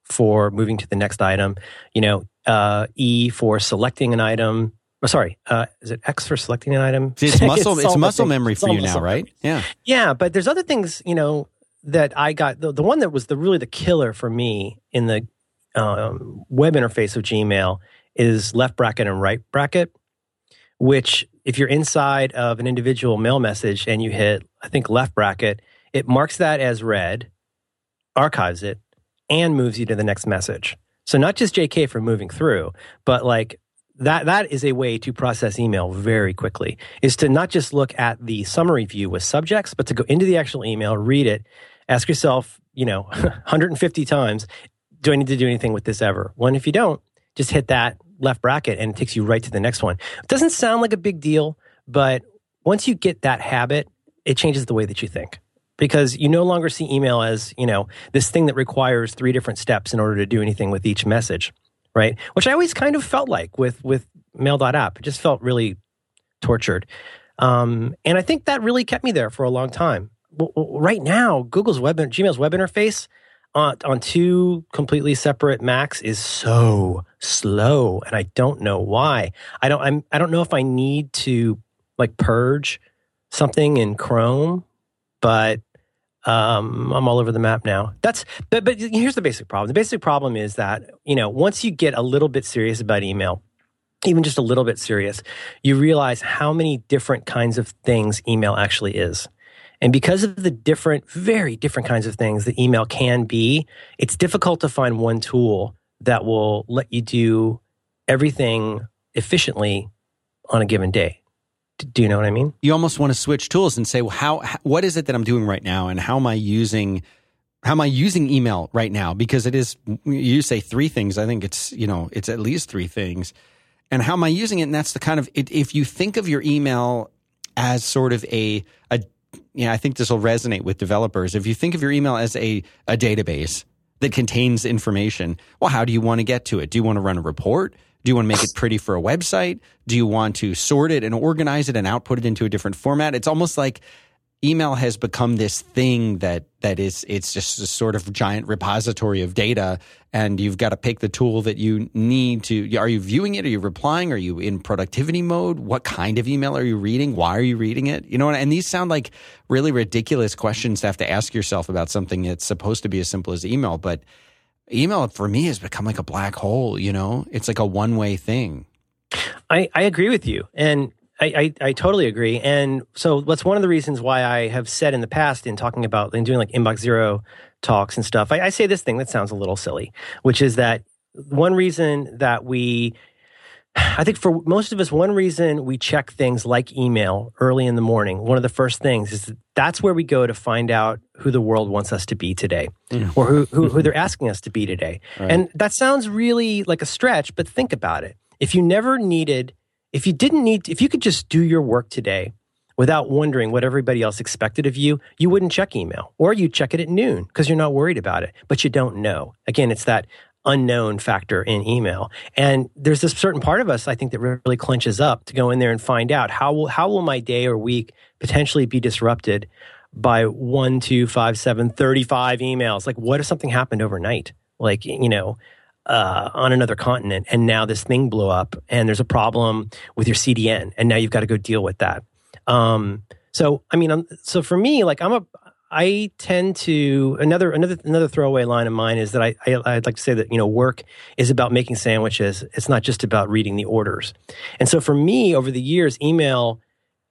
for moving to the next item, you know, uh, E for selecting an item. Oh, sorry, uh, is it X for selecting an item? It's [LAUGHS] muscle. it's, it's muscle memory for you now, right? Memory. Yeah, yeah. But there's other things, you know, that I got. The, the one that was the really the killer for me in the um, web interface of Gmail is left bracket and right bracket. Which, if you're inside of an individual mail message and you hit, I think left bracket, it marks that as read, archives it, and moves you to the next message. So not just JK for moving through, but like that that is a way to process email very quickly. Is to not just look at the summary view with subjects, but to go into the actual email, read it, ask yourself, you know, [LAUGHS] 150 times, do I need to do anything with this ever? Well, if you don't, just hit that left bracket and it takes you right to the next one. It doesn't sound like a big deal, but once you get that habit, it changes the way that you think because you no longer see email as, you know, this thing that requires three different steps in order to do anything with each message, right? Which I always kind of felt like with with mail.app. It just felt really tortured. Um, and I think that really kept me there for a long time. right now, Google's web Gmail's web interface on, on two completely separate Macs is so slow, and I don't know why. I don't. I'm. I don't know if I need to like purge something in Chrome, but um, I'm all over the map now. That's but but here's the basic problem. The basic problem is that you know once you get a little bit serious about email, even just a little bit serious, you realize how many different kinds of things email actually is. And because of the different, very different kinds of things that email can be, it's difficult to find one tool that will let you do everything efficiently on a given day. Do you know what I mean? You almost want to switch tools and say, well, how, what is it that I'm doing right now, and how am I using, how am I using email right now? Because it is, you say three things. I think it's, you know, it's at least three things. And how am I using it? And that's the kind of, if you think of your email as sort of a, a, you know, I think this will resonate with developers. If you think of your email as a, a database that contains information, well, how do you want to get to it? Do you want to run a report? Do you want to make it pretty for a website? Do you want to sort it and organize it and output it into a different format? It's almost like email has become this thing that that is it's just a sort of giant repository of data and you've got to pick the tool that you need to are you viewing it are you replying are you in productivity mode what kind of email are you reading why are you reading it you know and these sound like really ridiculous questions to have to ask yourself about something that's supposed to be as simple as email but email for me has become like a black hole, you know? It's like a one way thing. I, I agree with you. And I, I, I, totally agree. And so that's one of the reasons why I have said in the past in talking about in doing like inbox zero talks and stuff, I, I say this thing that sounds a little silly, which is that one reason that we I think for most of us, one reason we check things like email early in the morning, one of the first things is that that's where we go to find out who the world wants us to be today mm. or who, who, who, they're asking us to be today. Right. And that sounds really like a stretch, but think about it. If you never needed, if you didn't need, if you could just do your work today without wondering what everybody else expected of you, you wouldn't check email or you'd check it at noon because you're not worried about it, but you don't know. Again, it's that unknown factor in email. And there's this certain part of us, I think, that really clenches up to go in there and find out how will how will my day or week potentially be disrupted by one, two, five, seven, 35 emails. Like, what if something happened overnight? Like, you know, uh, on another continent, and now this thing blew up, and there's a problem with your CDN, and now you've got to go deal with that. Um, so, I mean, I'm, so for me, like, I'm a, I tend to another another another throwaway line of mine is that I, I would like to say that you know work is about making sandwiches. It's not just about reading the orders. And so for me, over the years, email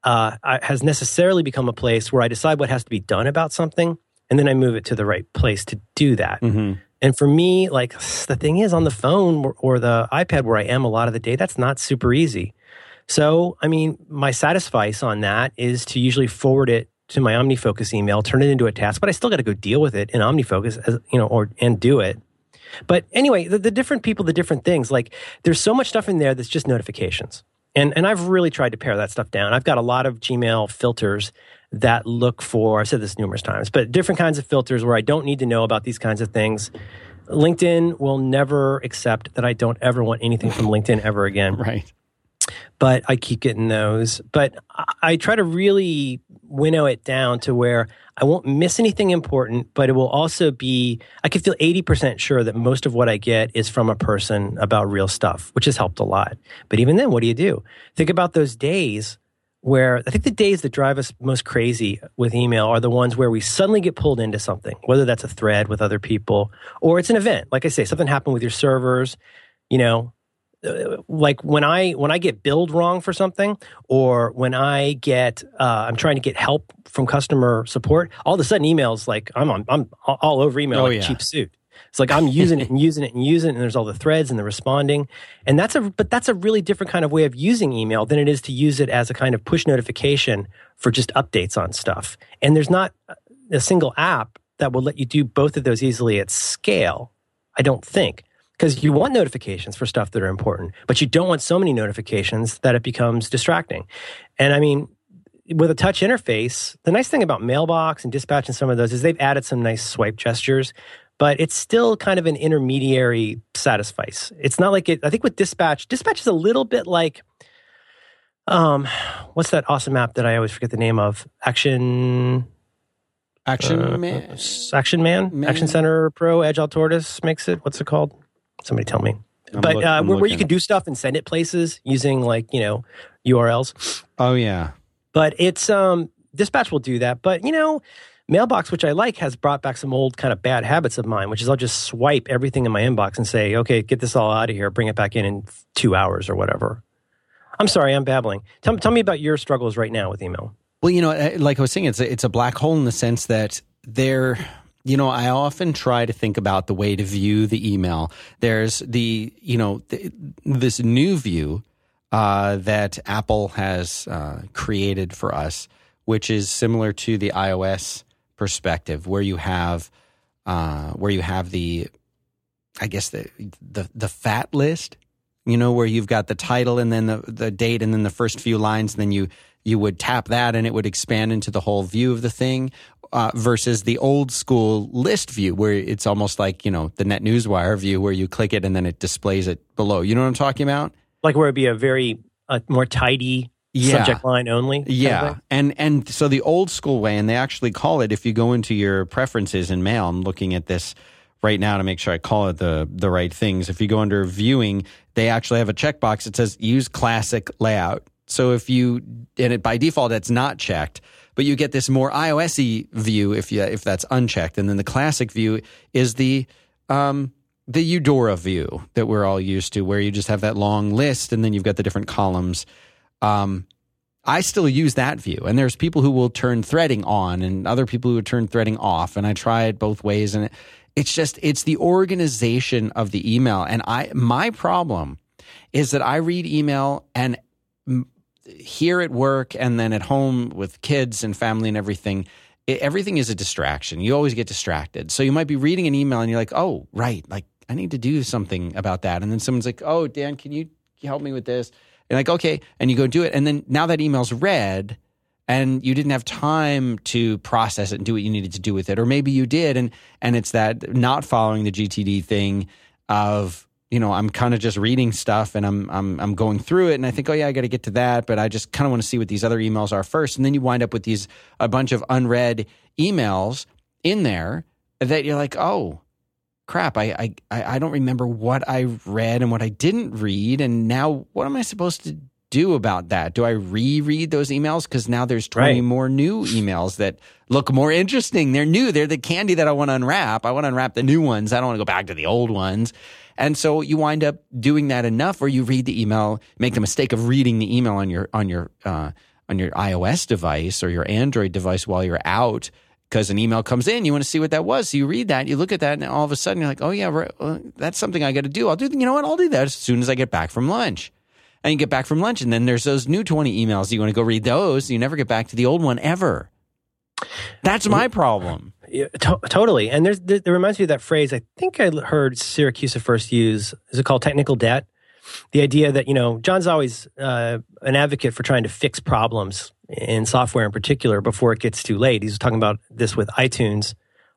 uh, has necessarily become a place where I decide what has to be done about something, and then I move it to the right place to do that. Mm-hmm. And for me, like [SIGHS] the thing is on the phone or the iPad where I am a lot of the day, that's not super easy. So, I mean, my satisfice on that is to usually forward it to my OmniFocus email, turn it into a task, but I still got to go deal with it in OmniFocus, as, you know, or and do it. But anyway, the, the different people, the different things, like there's so much stuff in there that's just notifications. And and I've really tried to pare that stuff down. I've got a lot of Gmail filters that look for, I've said this numerous times, but different kinds of filters where I don't need to know about these kinds of things. LinkedIn will never accept that I don't ever want anything from [LAUGHS] LinkedIn ever again. Right but I keep getting those. But I try to really winnow it down to where I won't miss anything important, but it will also be, I can feel 80% sure that most of what I get is from a person about real stuff, which has helped a lot. But even then, what do you do? Think about those days where I think the days that drive us most crazy with email are the ones where we suddenly get pulled into something, whether that's a thread with other people or it's an event. Like I say, something happened with your servers, you know, like when I when I get billed wrong for something, or when I get uh, I'm trying to get help from customer support, all of a sudden emails like I'm on I'm all over email oh, like yeah. cheap suit. It's like I'm using it and using it and using it, and there's all the threads and the responding, and that's a but that's a really different kind of way of using email than it is to use it as a kind of push notification for just updates on stuff. And there's not a single app that will let you do both of those easily at scale. I don't think because you want notifications for stuff that are important, but you don't want so many notifications that it becomes distracting. And I mean, with a touch interface, the nice thing about Mailbox and Dispatch and some of those is they've added some nice swipe gestures, but it's still kind of an intermediary satisfice. It's not like it, I think with Dispatch, Dispatch is a little bit like, um, what's that awesome app that I always forget the name of? Action. Action uh, Man. Action Man? Man. Action Center Pro, Agile Tortoise makes it. What's it called? Somebody tell me. I'm but look, uh, where, where, you can do stuff and send it places using like you know URLs. Oh yeah. But it's um Dispatch will do that. But you know, Mailbox, which I like, has brought back some old kind of bad habits of mine, which is I'll just swipe everything in my inbox and say, okay, get this all out of here, bring it back in in two hours or whatever. I'm sorry, I'm babbling. Tell, tell me about your struggles right now with email. Well, you know, like I was saying, it's a, it's a black hole in the sense that there you know, I often try to think about the way to view the email. There's the, you know, th- this new view uh, that Apple has uh, created for us, which is similar to the iOS perspective, where you have, uh, where you have the, I guess the the the fat list, you know, where you've got the title and then the the date and then the first few lines, and then you you would tap that and it would expand into the whole view of the thing uh, versus the old school list view where it's almost like you know the NetNewsWire view where you click it and then it displays it below. You know what i'm talking about? Like where it'd be a very uh, more tidy yeah. subject line only yeah and and so the old school way and they actually call it if you go into your preferences in mail i'm looking at this right now to make sure i call it the the right things if you go under viewing they actually have a checkbox that says use classic layout so if you and it by default it's not checked but you get this more iOSy view if you if that's unchecked, and then the classic view is the um, the Eudora view that we're all used to, where you just have that long list and then you've got the different columns. Um, I still use that view, and there's people who will turn threading on, and other people who would turn threading off, and I try it both ways, and it, it's just it's the organization of the email, and I my problem is that I read email and here at work and then at home with kids and family and everything, it, everything is a distraction. You always get distracted. So you might be reading an email and you're like, oh, right, like I need to do something about that. And then someone's like, oh, Dan, can you help me with this? And like, okay. And you go do it. And then now that email's read and you didn't have time to process it and do what you needed to do with it. Or maybe you did. And, and it's that not following the GTD thing of you know I'm kind of just reading stuff and I'm I'm I'm going through it and I think oh yeah I got to get to that but I just kind of want to see what these other emails are first and then you wind up with these a bunch of unread emails in there that you're like oh crap I I I don't remember what I read and what I didn't read and now what am I supposed to do about that? Do I reread those emails? Because now there's 20 right. more new emails that look more interesting. They're new. They're the candy that I want to unwrap. I want to unwrap the new ones. I don't want to go back to the old ones. And so you wind up doing that enough where you read the email, make the mistake of reading the email on your, on your, uh, on your iOS device or your Android device while you're out because an email comes in, you want to see what that was. So you read that, you look at that, and all of a sudden you're like, oh, yeah, right, well, that's something I got to do. I'll do, you know what? I'll do that as soon as I get back from lunch. And you get back from lunch, and then there's those new 20 emails. You want to go read those. You never get back to the old one ever. That's my problem. Yeah, to- totally. And there's, there, there, reminds me of that phrase I think I heard Siracusa first use. Is it called technical debt? The idea that, you know, John's always uh, an advocate for trying to fix problems in software in particular before it gets too late. He's talking about this with iTunes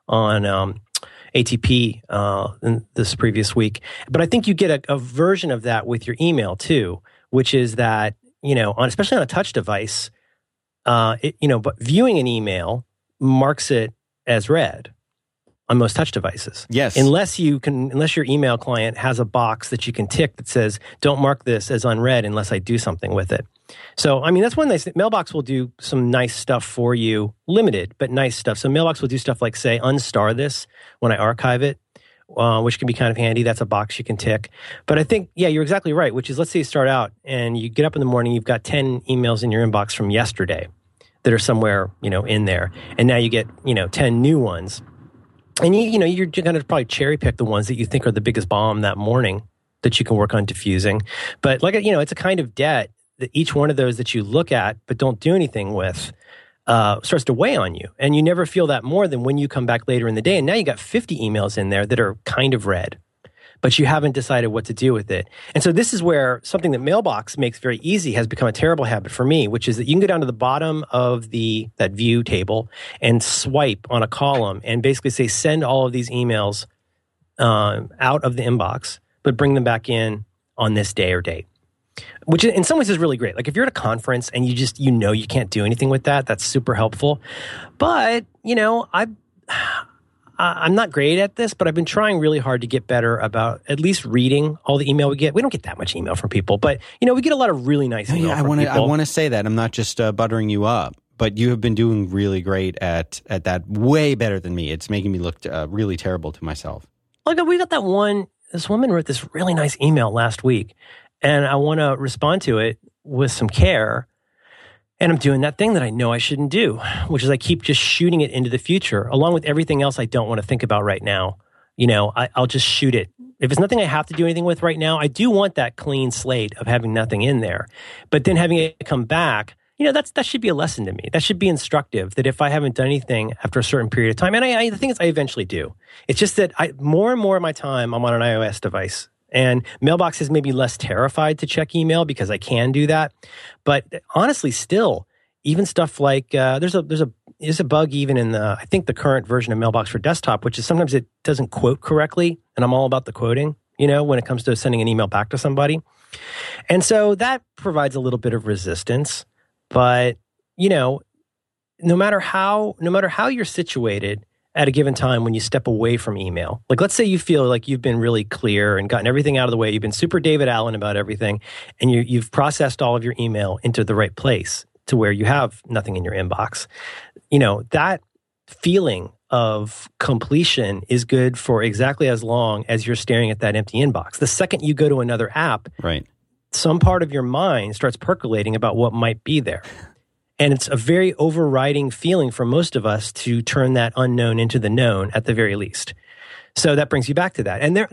on um, ATP uh, this previous week. But I think you get a, a version of that with your email too, which is that, you know, on, especially on a touch device, uh, it, you know, but viewing an email marks it as read on most touch devices. Yes. Unless you can, unless your email client has a box that you can tick that says, don't mark this as unread unless I do something with it. So, I mean, that's one nice Mailbox will do some nice stuff for you, limited, but nice stuff. So, Mailbox will do stuff like say, unstar this when I archive it. Uh, which can be kind of handy. That's a box you can tick. But I think, yeah, you're exactly right. Which is, let's say you start out and you get up in the morning, you've got 10 emails in your inbox from yesterday that are somewhere, you know, in there. And now you get, you know, 10 new ones. And you, you know, you're going to probably cherry pick the ones that you think are the biggest bomb that morning that you can work on diffusing. But like, you know, it's a kind of debt that each one of those that you look at but don't do anything with uh, starts to weigh on you. And you never feel that more than when you come back later in the day. And now you got 50 emails in there that are kind of read but you haven't decided what to do with it. And so this is where something that Mailbox makes very easy has become a terrible habit for me, which is that you can go down to the bottom of the that view table and swipe on a column and basically say send all of these emails uh, out of the inbox, but bring them back in on this day or date which in some ways is really great. Like if you're at a conference and you just you know you can't do anything with that, that's super helpful. But you know, I I'm not great at this, but I've been trying really hard to get better about at least reading all the email we get. We don't get that much email from people, but you know, we get a lot of really nice email. Yeah, I want to. I want to say that I'm not just uh, buttering you up, but you have been doing really great at at that. Way better than me. It's making me look uh, really terrible to myself. Look, we got that one. This woman wrote this really nice email last week, and I want to respond to it with some care. And I'm doing that thing that I know I shouldn't do, which is I keep just shooting it into the future, along with everything else I don't want to think about right now. You know, I, will just shoot it. If it's nothing I have to do anything with right now, I do want that clean slate of having nothing in there. But then having it come back, you know, that's that should be a lesson to me. That should be instructive. That if I haven't done anything after a certain period of time, and I, I the thing is, I eventually do. It's just that I more and more of my time I'm on an iOS device and Mailbox is maybe less terrified to check email because I can do that. But honestly, still, even stuff like uh, there's a there's a there's a bug even in the I think the current version of Mailbox for desktop, which is sometimes it doesn't quote correctly, and I'm all about the quoting. You know, when it comes to sending an email back to somebody, and so that provides a little bit of resistance. But you know, no matter how no matter how you're situated, at a given time when you step away from email. Like, let's say you feel like you've been really clear and gotten everything out of the way. You've been super David Allen about everything, and you, you've processed all of your email into the right place to where you have nothing in your inbox. You know, that feeling of completion is good for exactly as long as you're staring at that empty inbox. The second you go to another app, right. some part of your mind starts percolating about what might be there. And it's a very overriding feeling for most of us to turn that unknown into the known at the very least. So that brings you back to that. And there,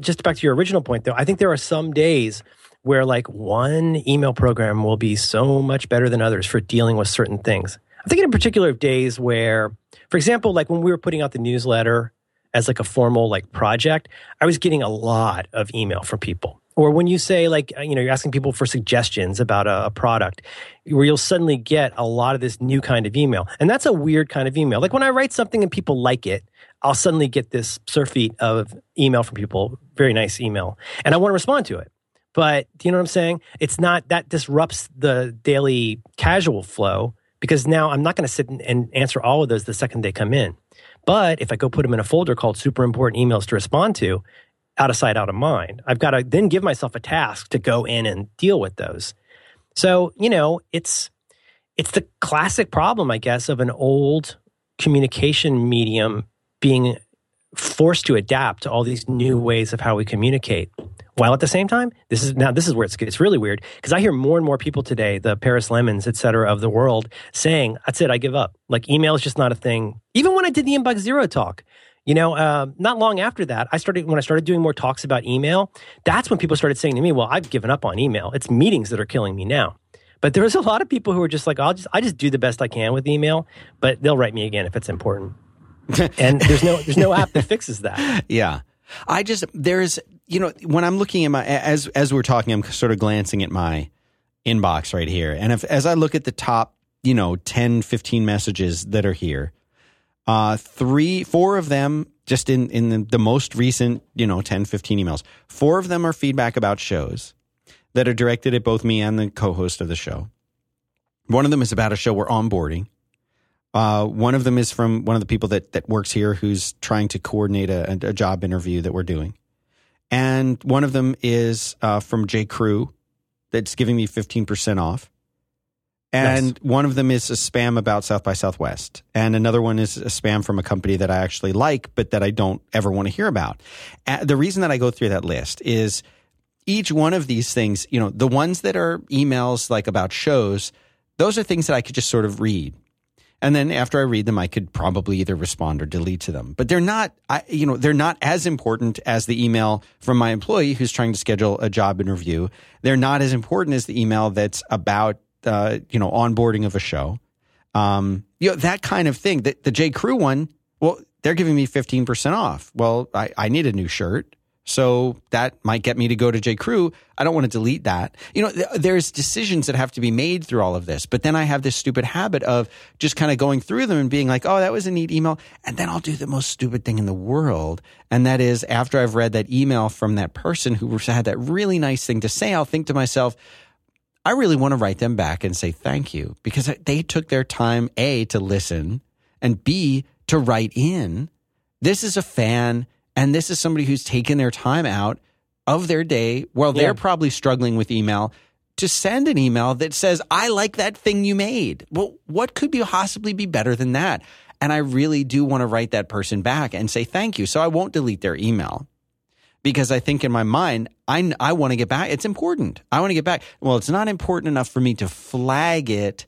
just back to your original point, though, I think there are some days where like one email program will be so much better than others for dealing with certain things. I'm thinking in particular of days where, for example, like when we were putting out the newsletter as like a formal like project, I was getting a lot of email from people Or when you say, like, uh, you know, you're asking people for suggestions about a, a, product, where you'll suddenly get a lot of this new kind of email. And that's a weird kind of email. Like when I write something and people like it, I'll suddenly get this surfeit of email from people, very nice email, and I want to respond to it. But do you know what I'm saying? It's not that disrupts the daily casual flow because now I'm not going to sit and answer all of those the second they come in. But if I go put them in a folder called super important emails to respond to, out of sight, out of mind. I've got to then give myself a task to go in and deal with those. So, you know, it's it's the classic problem, I guess, of an old communication medium being forced to adapt to all these new ways of how we communicate. While at the same time, this is now this is where it's it's really weird because I hear more and more people today, the Paris Lemons, et cetera, of the world, saying, "That's it, I give up. Like email is just not a thing." Even when I did the inbox zero talk, you know, uh, not long after that, I started when I started doing more talks about email. That's when people started saying to me, "Well, I've given up on email. It's meetings that are killing me now." But there was a lot of people who were just like, "I'll just I just do the best I can with email, but they'll write me again if it's important." [LAUGHS] and there's no there's no app that fixes that. Yeah, I just there's you know when I'm looking at my as as we're talking, I'm sort of glancing at my inbox right here, and if as I look at the top, you know, 10, 15 messages that are here uh, three, four of them, just in, in the, the most recent, you know, 10, 15 emails, four of them are feedback about shows that are directed at both me and the co host of the show. One of them is about a show we're onboarding. Uh, one of them is from one of the people that, that works here who's trying to coordinate a, a job interview that we're doing. And one of them is uh, from J. Crew that's giving me 15% off and nice. one of them is a spam about South by Southwest, and another one is a spam from a company that I actually like, but that I don't ever want to hear about. the reason that I go through that list is each one of these things, you know, the ones that are emails like about shows, those are things that I could just sort of read. And then after I read them, I could probably either respond or delete to them. But they're not, I, you know, they're not as important as the email from my employee who's trying to schedule a job interview. They're not as important as the email that's about uh, you know, onboarding of a show. Um, you know, that kind of thing. The, the J. Crew one, well, they're giving me 15% off. Well, I, I need a new shirt. So that might get me to go to J. Crew. I don't want to delete that. You know, th- there's decisions that have to be made through all of this. But then I have this stupid habit of just kind of going through them and being like, oh, that was a neat email. And then I'll do the most stupid thing in the world. And that is after I've read that email from that person who had that really nice thing to say, I'll think to myself, I really want to write them back and say thank you because they took their time, A, to listen, and B, to write in. This is a fan, and this is somebody who's taken their time out of their day while yeah. they're probably struggling with email to send an email that says, I like that thing you made. Well, what could be possibly be better than that? And I really do want to write that person back and say thank you. So I won't delete their email because I think in my mind, I, I want to get back. It's important. I want to get back. Well, it's not important enough for me to flag it.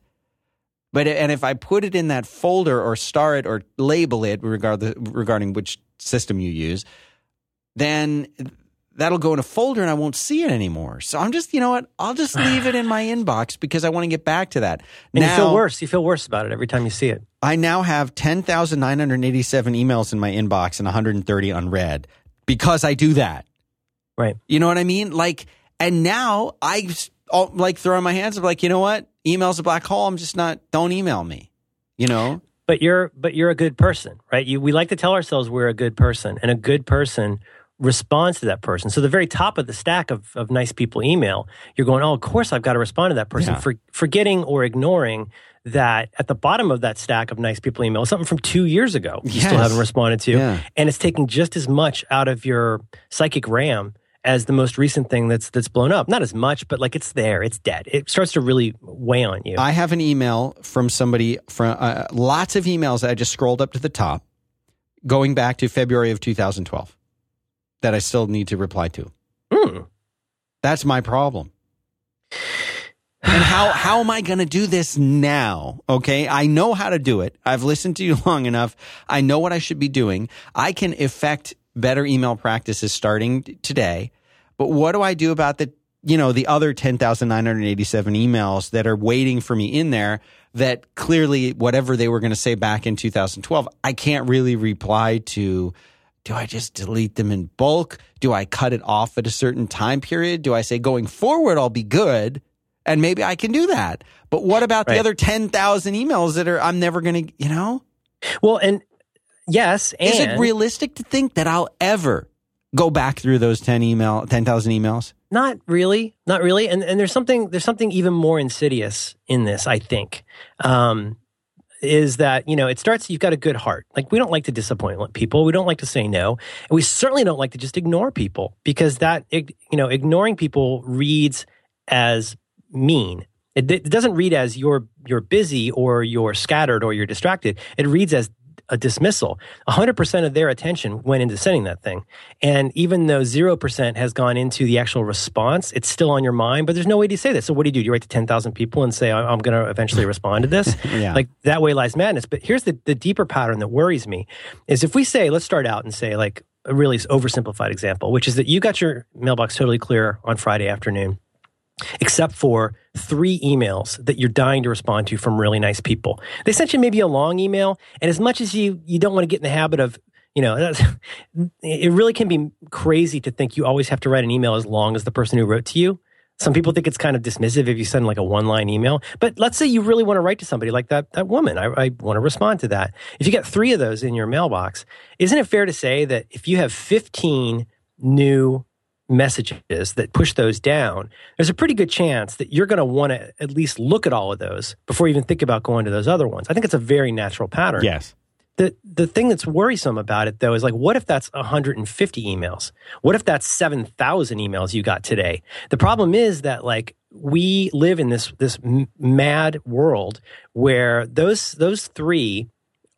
But, and if I put it in that folder or star it or label it regard regarding which system you use, then that'll go in a folder and I won't see it anymore. So I'm just, you know what? I'll just [SIGHS] leave it in my inbox because I want to get back to that. And now, you feel worse. You feel worse about it every time you see it. I now have 10,987 emails in my inbox and 130 unread because I do that. Right. You know what I mean? Like, and now I like throw my hands up, like, you know what? Email's a black hole. I'm just not, don't email me, you know? But you're, but you're a good person, right? You, we like to tell ourselves we're a good person and a good person responds to that person. So the very top of the stack of, of nice people email, you're going, oh, of course I've got to respond to that person, yeah. for, forgetting or ignoring that at the bottom of that stack of nice people email something from two years ago you yes. still haven't responded to. Yeah. And it's taking just as much out of your psychic RAM as the most recent thing that's that's blown up. Not as much, but like it's there, it's dead. It starts to really weigh on you. I have an email from somebody from uh, lots of emails that I just scrolled up to the top, going back to February of 2012, that I still need to reply to. Mm. That's my problem. And how, how am I going to do this now? Okay. I know how to do it. I've listened to you [LAUGHS] long enough. I know what I should be doing. I can effect better email practices starting today. But what do I do about the, you know, the other 10,987 emails that are waiting for me in there that clearly whatever they were going to say back in 2012, I can't really reply to do I just delete them in bulk? Do I cut it off at a certain time period? Do I say going forward, I'll be good? And maybe I can do that. But what about Right. the other 10,000 emails that are, I'm never going to, you know? Well, and yes, and Is it realistic to think that I'll ever go back through those 10 email, 10,000 emails? Not really, not really. And and there's something there's something even more insidious in this. I think um, is that you know it starts. You've got a good heart. Like we don't like to disappoint people. We don't like to say no, and we certainly don't like to just ignore people because that you know ignoring people reads as mean. It, it doesn't read as you're you're busy or you're scattered or you're distracted. It reads as a dismissal. 100% of their attention went into sending that thing. And even though 0% has gone into the actual response, it's still on your mind, but there's no way to say this. So what do you do? Do you write to 10,000 people and say, I'm going to eventually [LAUGHS] respond to this? Yeah. Like that way lies madness. But here's the, the deeper pattern that worries me is if we say, let's start out and say like a really oversimplified example, which is that you got your mailbox totally clear on Friday afternoon except for three emails that you're dying to respond to from really nice people. They sent you maybe a long email, and as much as you you don't want to get in the habit of you know, [LAUGHS] it really can be crazy to think you always have to write an email as long as the person who wrote to you. Some people think it's kind of dismissive if you send like a one line email. But let's say you really want to write to somebody like that, that woman. I, I want to respond to that. If you get three of those in your mailbox, isn't it fair to say that if you have 15 new messages that push those down, there's a pretty good chance that you're going to want to at least look at all of those before you even think about going to those other ones. I think it's a very natural pattern. Yes. The the thing that's worrisome about it though is like what if that's 150 emails? What if that's 7,000 emails you got today? The problem is that like we live in this this mad world where those those 3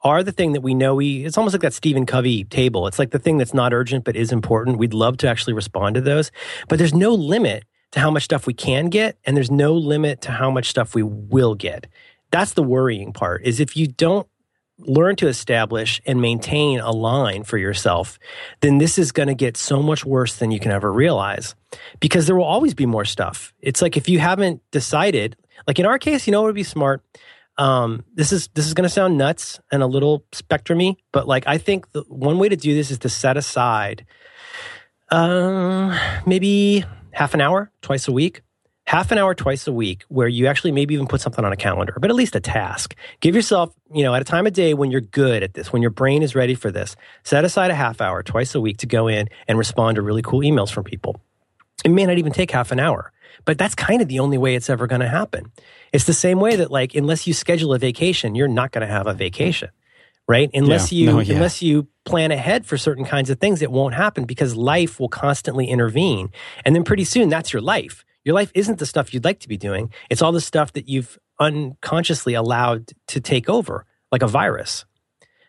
are the thing that we know we it's almost like that Stephen Covey table. It's like the thing that's not urgent but is important. We'd love to actually respond to those, but there's no limit to how much stuff we can get and there's no limit to how much stuff we will get. That's the worrying part. Is if you don't learn to establish and maintain a line for yourself, then this is going to get so much worse than you can ever realize because there will always be more stuff. It's like if you haven't decided, like in our case, you know, it would be smart. Um, this is this is going to sound nuts and a little spectrumy, but like I think the one way to do this is to set aside, um, maybe half an hour twice a week, half an hour twice a week, where you actually maybe even put something on a calendar, but at least a task. Give yourself, you know, at a time of day when you're good at this, when your brain is ready for this, set aside a half hour twice a week to go in and respond to really cool emails from people. It may not even take half an hour, but that's kind of the only way it's ever going to happen. It's the same way that, like, unless you schedule a vacation, you're not going to have a vacation, right? Unless Yeah. you No, yeah. unless you plan ahead for certain kinds of things, it won't happen because life will constantly intervene, and then pretty soon that's your life. Your life isn't the stuff you'd like to be doing; it's all the stuff that you've unconsciously allowed to take over, like a virus.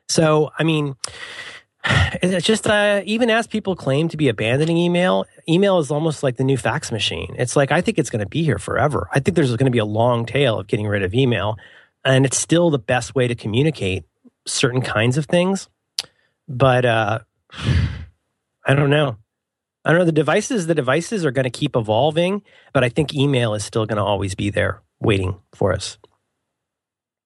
So, I mean, it's just uh, even as people claim to be abandoning email, email is almost like the new fax machine. It's like I think it's going to be here forever. I think there's going to be a long tail of getting rid of email, and it's still the best way to communicate certain kinds of things. But uh, I don't know. I don't know. The devices, the devices are going to keep evolving, but I think email is still going to always be there, waiting for us.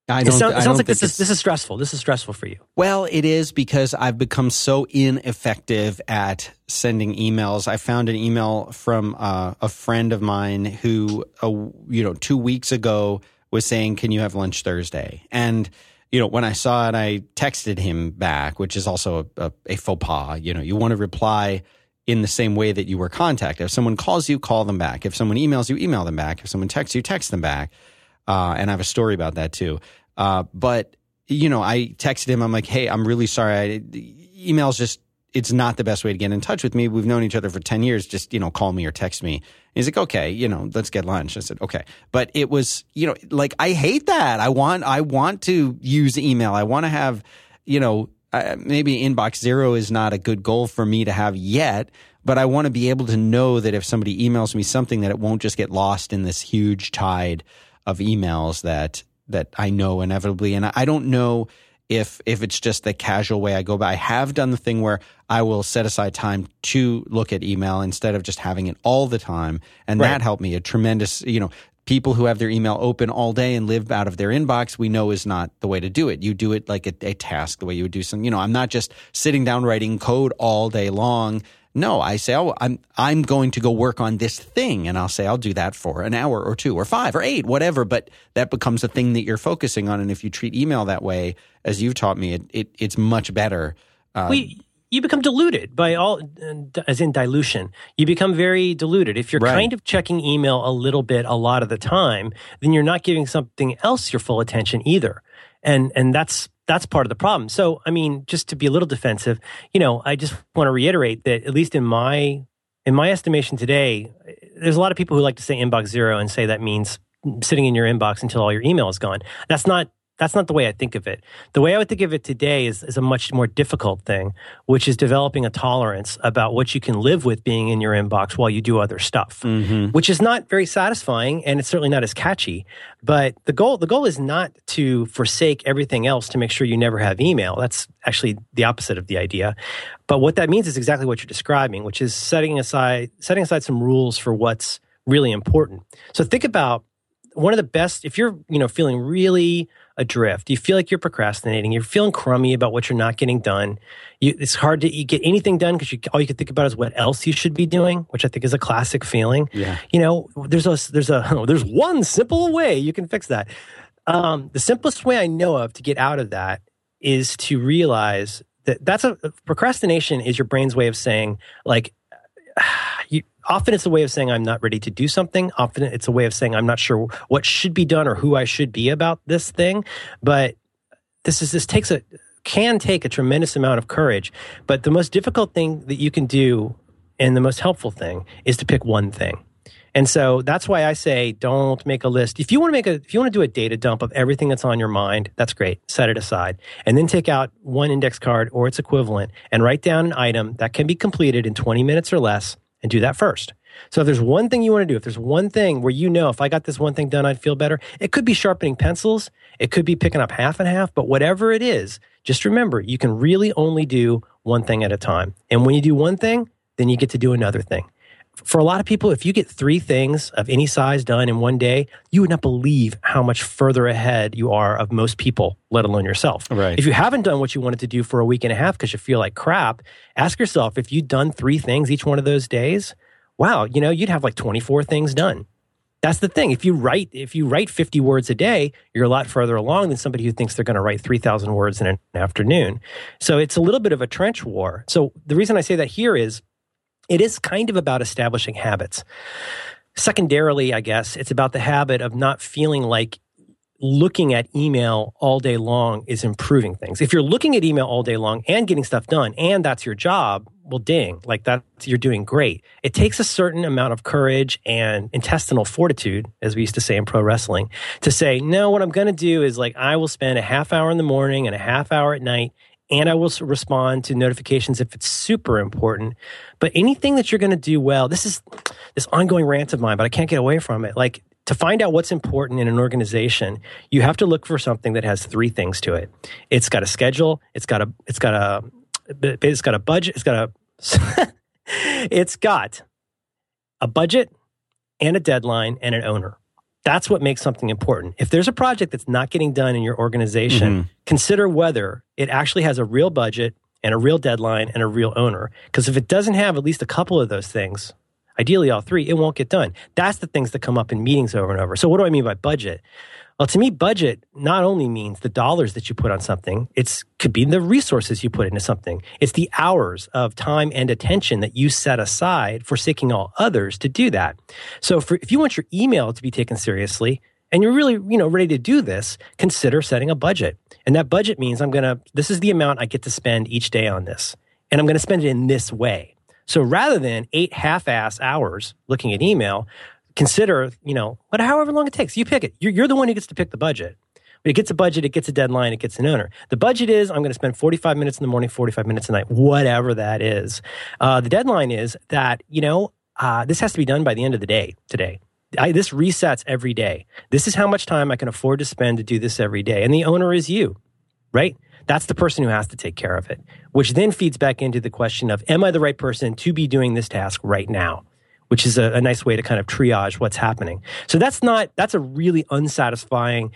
I It, don't, sound- I it sounds like this is this is stressful. This is stressful for you. Well, it is because I've become so ineffective at sending emails. I found an email from uh, a friend of mine who, uh, you know, two weeks ago was saying, "Can you have lunch Thursday?" And you know, when I saw it, I texted him back, which is also a, a, a faux pas. You know, you want to reply in the same way that you were contacted. If someone calls you, call them back. If someone emails you, email them back. If someone texts you, text them back. Uh, and I have a story about that too. Uh, but you know, I texted him. I'm like, hey, I'm really sorry. I, email's just it's not the best way to get in touch with me. We've known each other for ten years. Just you know, call me or text me. He's like, okay, you know, let's get lunch. I said, okay, but it was you know, like I hate that. I want I want to use email. I want to have you know. Uh, maybe inbox zero is not a good goal for me to have yet, but I want to be able to know that if somebody emails me something, that it won't just get lost in this huge tide of emails that that I know inevitably. And I don't know if if it's just the casual way I go by. I have done the thing where I will set aside time to look at email instead of just having it all the time, and Right. that helped me a tremendous. You know, people who have their email open all day and live out of their inbox, we know is not the way to do it. You do it like a, a task, the way you would do some, you know, I'm not just sitting down writing code all day long. No, I say, oh, I'm I'm going to go work on this thing, and I'll say I'll do that for an hour or two or five or eight, whatever. But that becomes a thing that you're focusing on, and if you treat email that way, as you've taught me, it, it it's much better. Uh, we you become diluted by all, as in dilution. You become very diluted. If you're right. kind of checking email a little bit a lot of the time, then you're not giving something else your full attention either. And, and that's, that's part of the problem. So, I mean, just to be a little defensive, you know, I just want to reiterate that at least in my, in my estimation today, there's a lot of people who like to say inbox zero and say that means sitting in your inbox until all your email is gone. That's not that's not the way I think of it. The way I would think of it today is, is a much more difficult thing, which is developing a tolerance about what you can live with being in your inbox while you do other stuff, mm-hmm. which is not very satisfying and it's certainly not as catchy. But the goal, the goal is not to forsake everything else to make sure you never have email. That's actually the opposite of the idea. But what that means is exactly what you're describing, which is setting aside, setting aside some rules for what's really important. So think about one of the best, if you're, you know, feeling really adrift. You feel like you're procrastinating. You're feeling crummy about what you're not getting done. You, it's hard to get anything done because all you can think about is what else you should be doing, which I think is a classic feeling. Yeah. You know, there's a there's a [LAUGHS] there's one simple way you can fix that. Um, the simplest way I know of to get out of that is to realize that that's a procrastination is your brain's way of saying like often it's a way of saying I'm not ready to do something. Often it's a way of saying I'm not sure what should be done or who I should be about this thing. But this is this takes a can take a tremendous amount of courage. But the most difficult thing that you can do and the most helpful thing is to pick one thing. And so that's why I say don't make a list. If you want to make a if you want to do a data dump of everything that's on your mind, that's great. Set it aside. And then take out one index card or its equivalent and write down an item that can be completed in 20 minutes or less and do that first. So if there's one thing you want to do, if there's one thing where you know if I got this one thing done, I'd feel better, it could be sharpening pencils, it could be picking up half and half, but whatever it is, just remember you can really only do one thing at a time. And when you do one thing, then you get to do another thing. For a lot of people, if you get three things of any size done in one day, you would not believe how much further ahead you are of most people, let alone yourself. Right. If you haven't done what you wanted to do for a week and a half because you feel like crap, ask yourself if you'd done three things each one of those days, wow, you know, you'd have like 24 things done. That's the thing. If you write, if you write 50 words a day, you're a lot further along than somebody who thinks they're going to write 3,000 words in an afternoon. So it's a little bit of a trench war. So the reason I say that here is it is kind of about establishing habits. Secondarily, I guess, it's about the habit of not feeling like looking at email all day long is improving things. If you're looking at email all day long and getting stuff done and that's your job, well, ding, like that, you're doing great. It takes a certain amount of courage and intestinal fortitude, as we used to say in pro wrestling, to say, no, what I'm going to do is like, I will spend a half hour in the morning and a half hour at night and I will respond to notifications if it's super important. But anything that you're going to do well, this is this ongoing rant of mine, but I can't get away from it. Like to find out what's important in an organization, you have to look for something that has three things to it. It's got a schedule. It's got a. It's got a. It's got a budget. It's got a. [LAUGHS] it's got a budget and a deadline and an owner. That's what makes something important. If there's a project that's not getting done in your organization, mm-hmm. consider whether it actually has a real budget and a real deadline and a real owner. Because if it doesn't have at least a couple of those things, ideally all three, it won't get done. That's the things that come up in meetings over and over. So what do I mean by budget? Well, to me, budget not only means the dollars that you put on something, it could be the resources you put into something. It's the hours of time and attention that you set aside, forsaking all others to do that. So for, if you want your email to be taken seriously, and you're really, you know, ready to do this, consider setting a budget. And that budget means I'm going to, this is the amount I get to spend each day on this. And I'm going to spend it in this way. So rather than eight half-ass hours looking at email, consider, you know, but however long it takes, you pick it. You're, you're the one who gets to pick the budget. But it gets a budget, it gets a deadline, it gets an owner. The budget is I'm going to spend 45 minutes in the morning, 45 minutes at night, whatever that is. Uh, the deadline is that, you know, uh, this has to be done by the end of the day today. I, this resets every day. This is how much time I can afford to spend to do this every day. And the owner is you, right? That's the person who has to take care of it, which then feeds back into the question of, am I the right person to be doing this task right now? Which is a, a nice way to kind of triage what's happening. So that's not that's a really unsatisfying,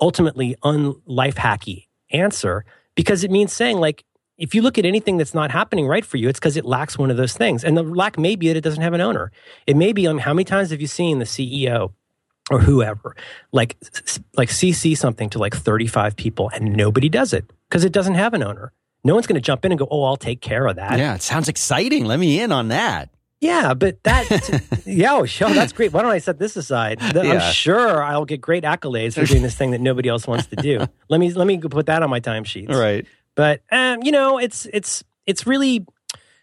ultimately unlife hacky answer because it means saying like if you look at anything that's not happening right for you, it's because it lacks one of those things. And the lack may be that it doesn't have an owner. It may be um, how many times have you seen the CEO or whoever like like CC something to like 35 people and nobody does it because it doesn't have an owner. No one's going to jump in and go, "Oh, I'll take care of that." Yeah, it sounds exciting. Let me in on that. Yeah, but that, [LAUGHS] yeah, oh, sure, that's great. Why don't I set this aside? I'm sure I'll get great accolades for doing this thing that nobody else wants to do. [LAUGHS] let me let me put that on my timesheets. Right. But um, you know, it's it's it's really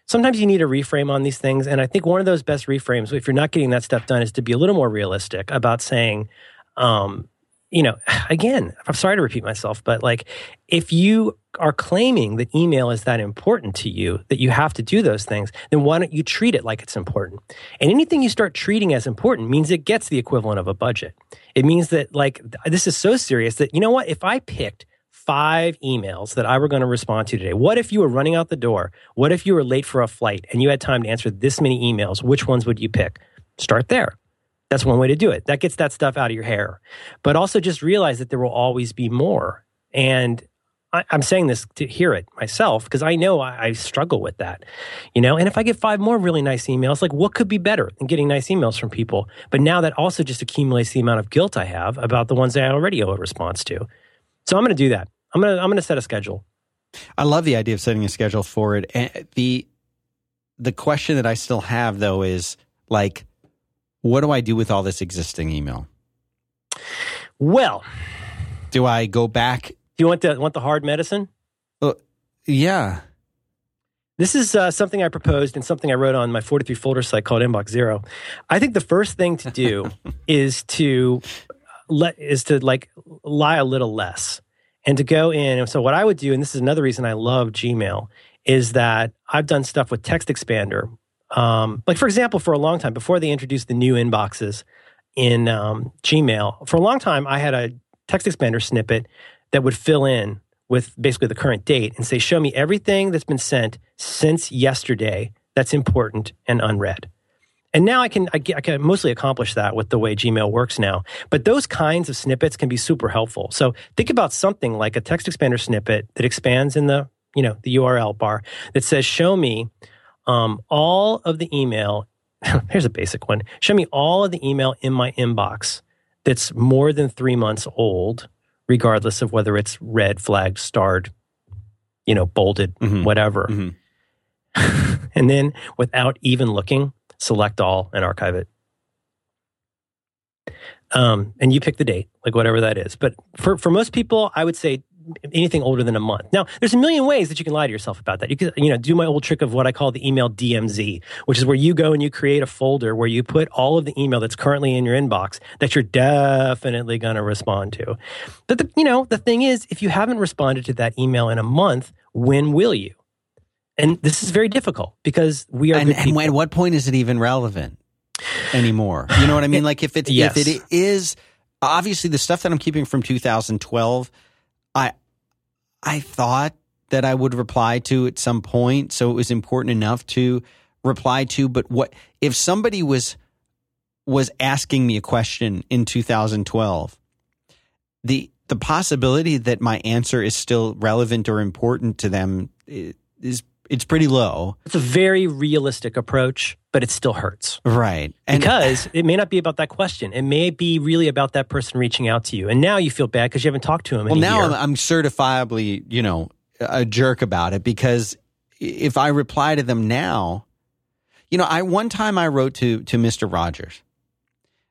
sometimes you need a reframe on these things, and I think one of those best reframes, if you're not getting that stuff done, is to be a little more realistic about saying, um, you know, [SIGHS] again, I'm sorry to repeat myself, but like if you are claiming that email is that important to you that you have to do those things, then why don't you treat it like it's important? And anything you start treating as important means it gets the equivalent of a budget. It means that like this is so serious that you know what? If I picked five emails that I were going to respond to today, what if you were running out the door? What if you were late for a flight and you had time to answer this many emails? Which ones would you pick? Start there. That's one way to do it. That gets that stuff out of your hair. But also just realize that there will always be more. And I, I'm saying this to hear it myself because I know I, I struggle with that. You know, and if I get five more really nice emails, like what could be better than getting nice emails from people? But now that also just accumulates the amount of guilt I have about the ones that I already owe a response to. So I'm going to do that. I'm going to I'm going to set a schedule. I love the idea of setting a schedule for it. And the the question that I still have though is like, what do I do with all this existing email? Well, Do I go back? do you want the want the hard medicine? Yeah. This is uh, something I proposed and something I wrote on my 43 folder site called Inbox Zero. I think the first thing to do [LAUGHS] is to let is to like lie a little less and to go in. And so what I would do, and this is another reason I love Gmail, is that I've done stuff with Text Expander. Um, like for example, for a long time before they introduced the new inboxes in um, Gmail, for a long time I had a Text Expander snippet that would fill in with basically the current date and say, show me everything that's been sent since yesterday that's important and unread. And now I can, I, I can mostly accomplish that with the way Gmail works now. But those kinds of snippets can be super helpful. So think about something like a text expander snippet that expands in the, you know, the URL bar that says, show me um, all of the email. [LAUGHS] Here's a basic one. Show me all of the email in my inbox that's more than three months old, regardless of whether it's red, flagged, starred, you know, bolded, Mhm. whatever. Mhm. [LAUGHS] and then without even looking, select all and archive it. Um, and you pick the date, like whatever that is. But for, for most people, I would say anything older than a month. Now, there's a million ways that you can lie to yourself about that. You could, you know, do my old trick of what I call the email DMZ, which is where you go and you create a folder where you put all of the email that's currently in your inbox that you're definitely going to respond to. But the, you know, the thing is, if you haven't responded to that email in a month, when will you? And this is very difficult because we are And, and at what point is it even relevant anymore? You know what I mean? [LAUGHS] Like if it Yes. if it is obviously the stuff that I'm keeping from 2012, I I thought that I would reply to at some point, so it was important enough to reply to. But what if somebody was was asking me a question in 2012? The the possibility that my answer is still relevant or important to them eh, is it's pretty low, It's a very realistic approach, but it still hurts. right? And because it may not be about that question. It may be really about that person reaching out to you. And now you feel bad because you haven't talked to him in well, a now year. I'm, I'm certifiably, you know, a jerk about it because if I reply to them now, you know, I one time I wrote to to Mr. Rogers.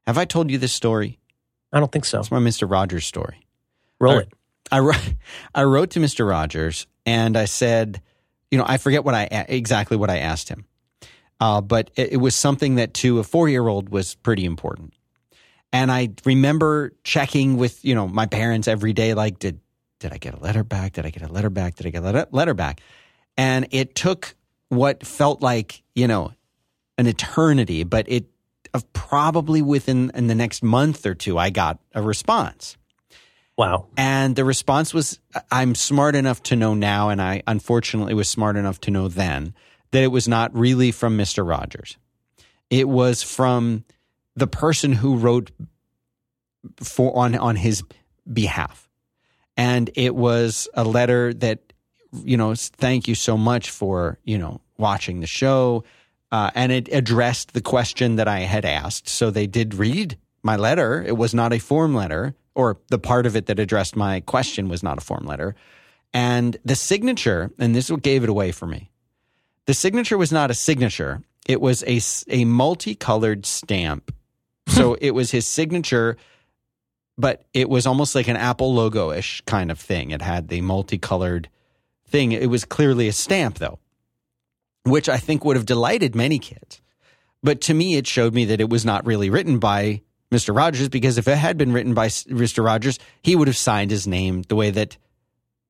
Have I told you this story? I don't think so. It's my Mr. Rogers story. Roll All it. I wrote, [LAUGHS] I wrote to Mr. Rogers and I said, you know, I forget what I exactly what I asked him, uh, but it, it was something that to a four year old was pretty important. And I remember checking with you know my parents every day, like did did I get a letter back? Did I get a letter back? Did I get a letter, back? And it took what felt like you know an eternity, but it of probably within in the next month or two, I got a response. Wow. And the response was, I'm smart enough to know now, and I unfortunately was smart enough to know then that it was not really from Mr. Rogers. It was from the person who wrote for on on his behalf, and it was a letter that you know, thank you so much for you know watching the show, uh, and it addressed the question that I had asked. So they did read my letter. It was not a form letter, or the part of it that addressed my question was not a form letter. And the signature, and this is what gave it away for me. The signature was not a signature. It was a, a multicolored stamp. [LAUGHS] So it was his signature, but it was almost like an Apple logo ish kind of thing. It had the multicolored thing. It was clearly a stamp, though, which I think would have delighted many kids. But to me, it showed me that it was not really written by Mr. Rogers because if it had been written by Mr. Rogers, he would have signed his name the way that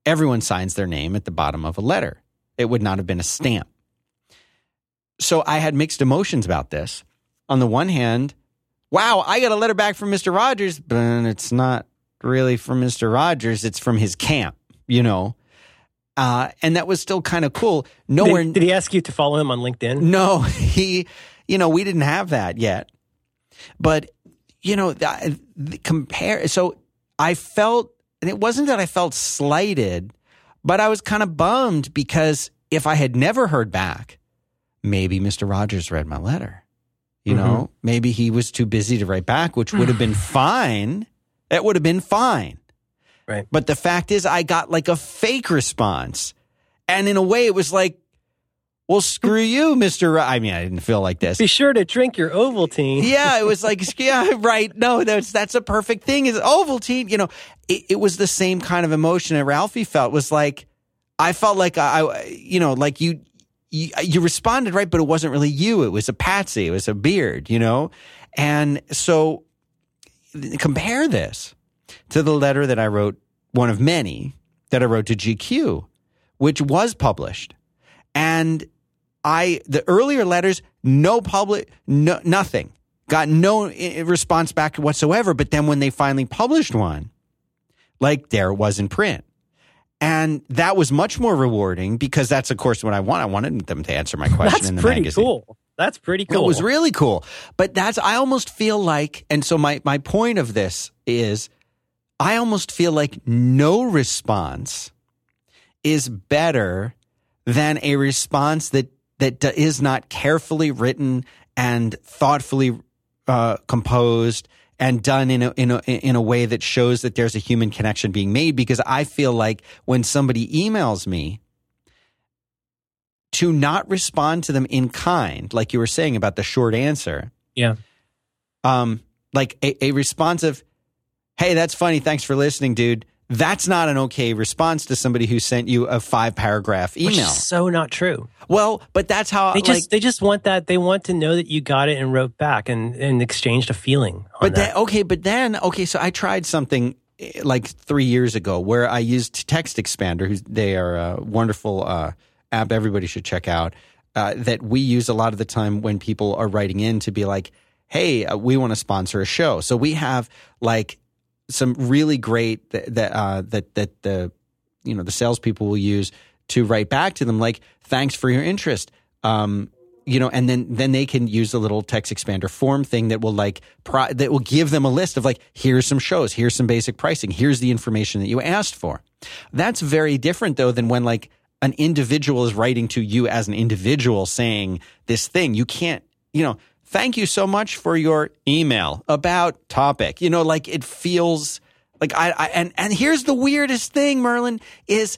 everyone signs their name at the bottom of a letter. It would not have been a stamp so I had mixed emotions about this. On the one hand, wow, I got a letter back from Mr. Rogers, but it's not really from Mr. Rogers. It's from his camp, you know. Uh, and that was still kind of cool. Nowhere. Did, did he ask you to follow him on LinkedIn? No, [LAUGHS] he, you know, we didn't have that yet. But, you know, the, the compare. So I felt, and it wasn't that I felt slighted, but I was kind of bummed because if I had never heard back, maybe Mr. Rogers read my letter. You mm-hmm. know, maybe he was too busy to write back, which would have been [SIGHS] fine. That would have been fine. Right. But the fact is, I got like a fake response. And in a way, it was like, well, screw you, Mr. I mean, I didn't feel like this. Be sure to drink your Ovaltine. [LAUGHS] yeah, it was like, yeah, [LAUGHS] right. No, that's that's a perfect thing. Is Ovaltine, you know, it, it, was the same kind of emotion that Ralphie felt. Was like, I felt like I, you know, like you you, you responded right, but it wasn't really you. It was a patsy. It was a beard, you know? And so compare this to the letter that I wrote, one of many that I wrote to GQ, which was published. And I, the earlier letters, no public, no, nothing, got no eh, eh, response back whatsoever. But then when they finally published one, like there it was in print. And that was much more rewarding because that's, of course, what I want. I wanted them to answer my [LAUGHS] question that's in the pretty magazine. cool. That's pretty cool. It was really cool. But that's, I almost feel like, and so my, my point of this is I almost feel like no response is better than a response that, that is not carefully written and thoughtfully uh, composed and done in a, in a, in a way that shows that there's a human connection being made. Because I feel like when somebody emails me, to not respond to them in kind, like you were saying about the short answer. Yeah. Um, like a, a responsive, hey, that's funny. Thanks for listening, dude. That's not an okay response to somebody who sent you a five paragraph email. Which is so not true. Well, but that's how they just like, they just want that they want to know that you got it and wrote back and and exchanged a feeling. but that. then okay, but then okay, so I tried something eh, like three years ago where I used Text Expander, who's they are a wonderful uh, app everybody should check out. Uh, that we use a lot of the time when people are writing in to be like, "Hey, uh, we want to sponsor a show." So we have like some really great that that uh, that that the you know the salespeople will use to write back to them like thanks for your interest. Um, you know, and then then they can use the little text expander form thing that will like pro- that will give them a list of like here's some shows, here's some basic pricing, here's the information that you asked for. That's very different though than when like an individual is writing to you as an individual saying this thing. You can't, you know, thank you so much for your email about topic. You know, like it feels like I, I and and here's the weirdest thing, Merlin, is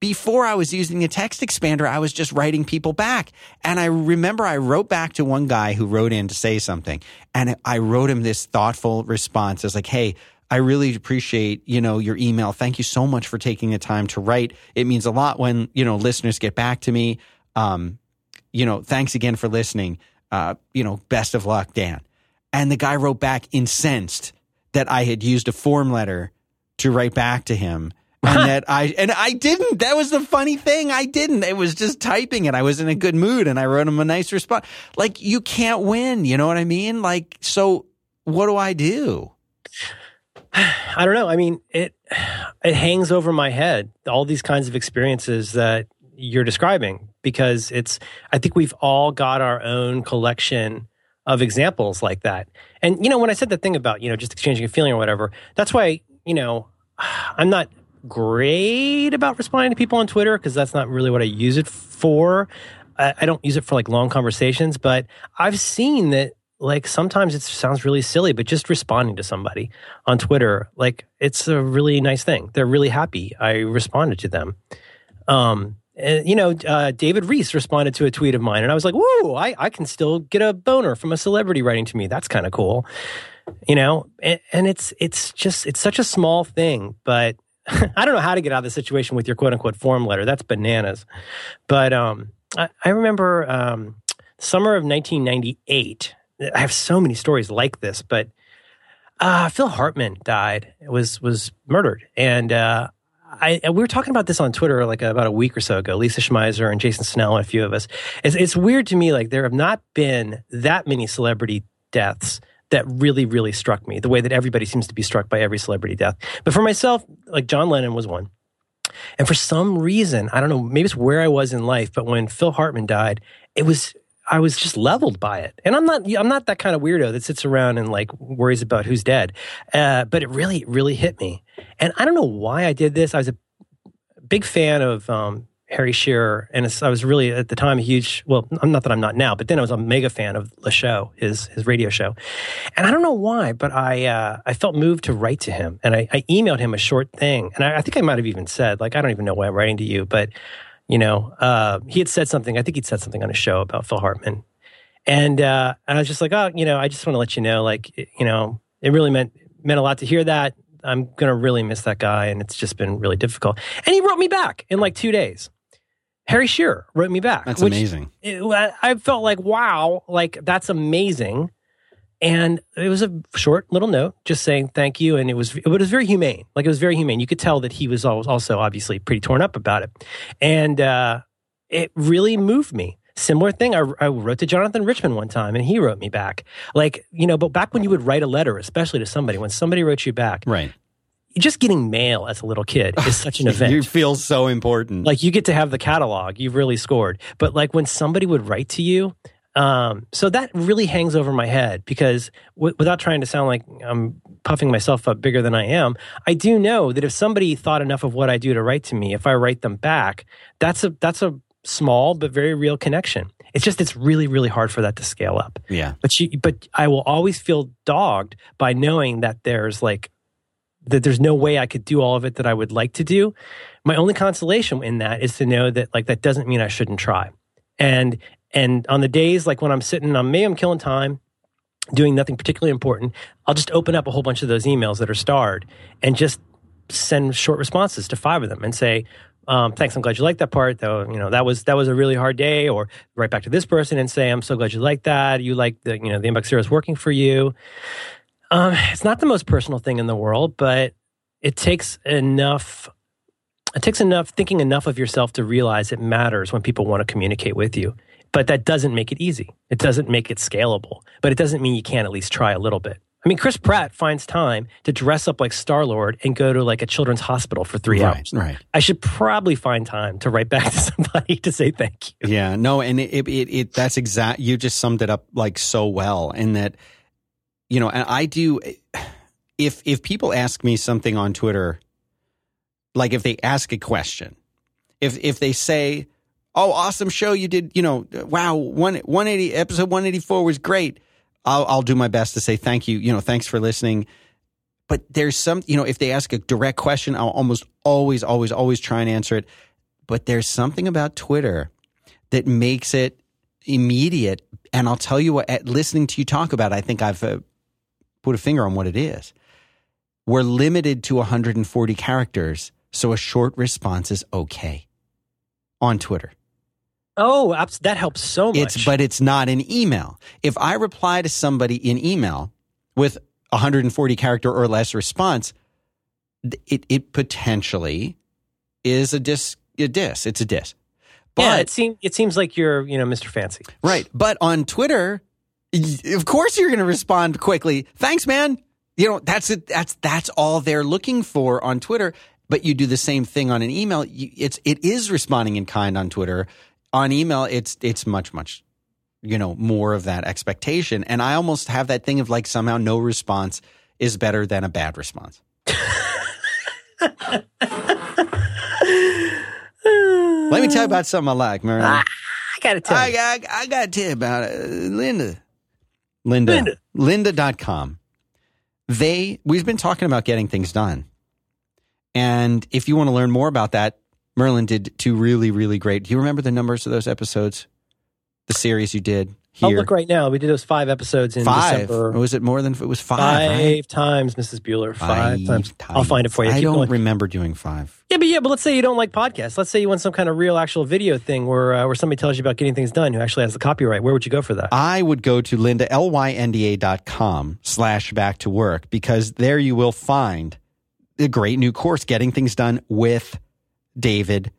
before I was using the text expander, I was just writing people back. And I remember I wrote back to one guy who wrote in to say something. And I wrote him this thoughtful response. I was like, hey, I really appreciate, you know, your email. Thank you so much for taking the time to write. It means a lot when, you know, listeners get back to me. Um, you know, thanks again for listening uh, you know, best of luck, Dan. And the guy wrote back incensed that I had used a form letter to write back to him. [LAUGHS] And that I and I didn't. That was the funny thing. I didn't. It was just typing and I was in a good mood and I wrote him a nice response. Like you can't win, you know what I mean? Like so what do I do? [SIGHS] I don't know. I mean, it [SIGHS] it hangs over my head. All these kinds of experiences that you're describing because it's I think we've all got our own collection of examples like that. And you know, when I said the thing about you know just exchanging a feeling or whatever, that's why you know [SIGHS] I'm not great about responding to people on Twitter because that's not really what I use it for. I, I don't use it for like long conversations, but I've seen that like sometimes it sounds really silly, but just responding to somebody on Twitter, like it's a really nice thing. They're really happy. I responded to them. Um, you know, uh, David Rees responded to a tweet of mine, and I was like, "Whoa, I, I can still get a boner from a celebrity writing to me. That's kind of cool." You know, and, and it's it's just it's such a small thing, but [LAUGHS] I don't know how to get out of the situation with your quote unquote form letter. That's bananas. But um, I, I remember um, summer of 1998. I have so many stories like this, but uh, Phil Hartman died. Was was murdered, and uh, I we were talking about this on Twitter like about a week or so ago. Lisa Schmeiser and Jason Snell and a few of us. It's, it's weird to me like there have not been that many celebrity deaths that really really struck me. The way that everybody seems to be struck by every celebrity death, but for myself, like John Lennon was one. And for some reason, I don't know, maybe it's where I was in life, but when Phil Hartman died, it was I was just leveled by it. And I'm not I'm not that kind of weirdo that sits around and like worries about who's dead. Uh, but it really really hit me. And I don't know why I did this. I was a big fan of um, Harry Shearer, and I was really at the time a huge. Well, I'm not that I'm not now, but then I was a mega fan of the show, his his radio show, and I don't know why, but I uh, I felt moved to write to him, and I, I emailed him a short thing, and I, I, think I might have even said like I don't even know why I'm writing to you, but you know, uh, he had said something. I think he'd said something on a show about Phil Hartman, and uh, and I was just like, oh, you know, I just want to let you know, like, you know, it really meant meant a lot to hear that. I'm gonna really miss that guy, and it's just been really difficult. And he wrote me back in like two days. Harry Shearer wrote me back. That's amazing. It, I felt like, wow, like that's amazing. And it was a short little note just saying thank you. And it was, it was very humane. Like it was very humane. You could tell that he was also obviously pretty torn up about it. And uh, it really moved me. Similar thing. I, I, wrote to Jonathan Richman one time and he wrote me back. Like, you know, but back when you would write a letter, especially to somebody, when somebody wrote you back, right just getting mail as a little kid is such an [LAUGHS] event. you feel so important. Like you get to have the catalog. You've really scored. But like when somebody would write to you, um, so that really hangs over my head because w- without trying to sound like I'm puffing myself up bigger than I am, I do know that if somebody thought enough of what I do to write to me, if I write them back, that's a that's a small but very real connection. It's just it's really really hard for that to scale up. Yeah. But she but I will always feel dogged by knowing that there's like that there's no way I could do all of it that I would like to do. My only consolation in that is to know that like that doesn't mean I shouldn't try. And and on the days like when I'm sitting on maybe I'm killing time, doing nothing particularly important, I'll just open up a whole bunch of those emails that are starred and just send short responses to five of them and say, um, thanks, I'm glad you liked that part. Though, you know, that was that was a really hard day. Or write back to this person and say, I'm so glad you liked that. You like the, you know, the inbox zero is working for you. Um, it's not the most personal thing in the world, but it takes enough. It takes enough thinking enough of yourself to realize it matters when people want to communicate with you. But that doesn't make it easy. It doesn't make it scalable. But it doesn't mean you can't at least try a little bit. I mean, Chris Pratt finds time to dress up like Star Lord and go to like a children's hospital for three right, hours. Right. I should probably find time to write back [LAUGHS] to somebody to say thank you. Yeah. No, and it, it, it that's exact. You just summed it up like so well. In that you know, and I do. If if people ask me something on Twitter, like if they ask a question, if if they say, "Oh, awesome show you did," you know, wow, one one eighty episode one eighty four was great. I'll I'll do my best to say thank you. You know, thanks for listening. But there's some, you know, if they ask a direct question, I'll almost always, always, always try and answer it. But there's something about Twitter that makes it immediate. And I'll tell you what, at listening to you talk about, it, I think I've uh, put a finger on what it is. We're limited to 140 characters, so a short response is okay on Twitter. Oh, that helps so much. It's but it's not an email. If I reply to somebody in email with 140 character or less response, it it potentially is a dis a dis. It's a dis. But yeah, it seems it seems like you're you know Mr. Fancy, right? But on Twitter, of course you're going to respond quickly. Thanks, man. You know, that's it. That's, that's all they're looking for on Twitter. But you do the same thing on an email. It's, it is responding in kind on Twitter. On email, it's, it's much, much you know, more of that expectation. And I almost have that thing of like somehow no response is better than a bad response. [LAUGHS] Let me tell you about something I like, Merlin. Ah, I gotta tell I, you. I, I got to tell you about it. Lynda. Lynda. Lynda. Lynda.com. They, we've been talking about getting things done. And if you want to learn more about that, Merlin did two really, really great. Do you remember the numbers of those episodes? The series you did I'll here? look right now. We did those five episodes in five. December. Was it more than, it was five, Five right? times, Mrs. Bueller. Five, times. I'll find it for you. I Keep don't going. remember doing five. Yeah, but yeah, but let's say you don't like podcasts. Let's say you want some kind of real, actual video thing where uh, where somebody tells you about getting things done who actually has the copyright. Where would you go for that? I would go to Lynda, L-Y-N-D-A dot com slash back to work because there you will find a great new course, Getting Things Done with David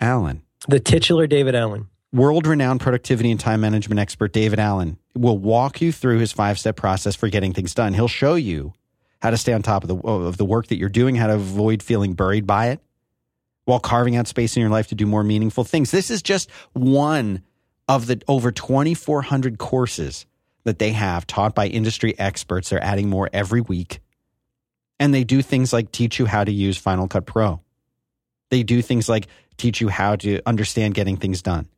Allen. the titular David Allen. World renowned productivity and time management expert David Allen will walk you through his five step process for getting things done. He'll show you how to stay on top of the, of the work that you're doing, how to avoid feeling buried by it while carving out space in your life to do more meaningful things. This is just one of the over 2,400 courses that they have taught by industry experts. They're adding more every week. And they do things like teach you how to use Final Cut Pro. They do things like teach you how to understand getting things done.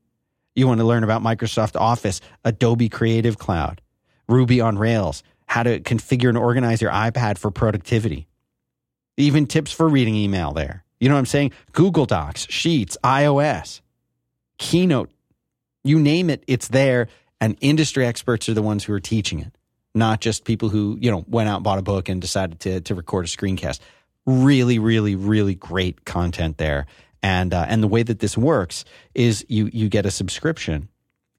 You want to learn about Microsoft Office, Adobe Creative Cloud, Ruby on Rails, how to configure and organize your iPad for productivity. Even tips for reading email there. You know what I'm saying? Google Docs, Sheets, iOS, Keynote, you name it, it's there. And industry experts are the ones who are teaching it, not just people who, you know, went out and bought a book and decided to, to record a screencast. Really, really, really great content there. And, uh, and the way that this works is you, you get a subscription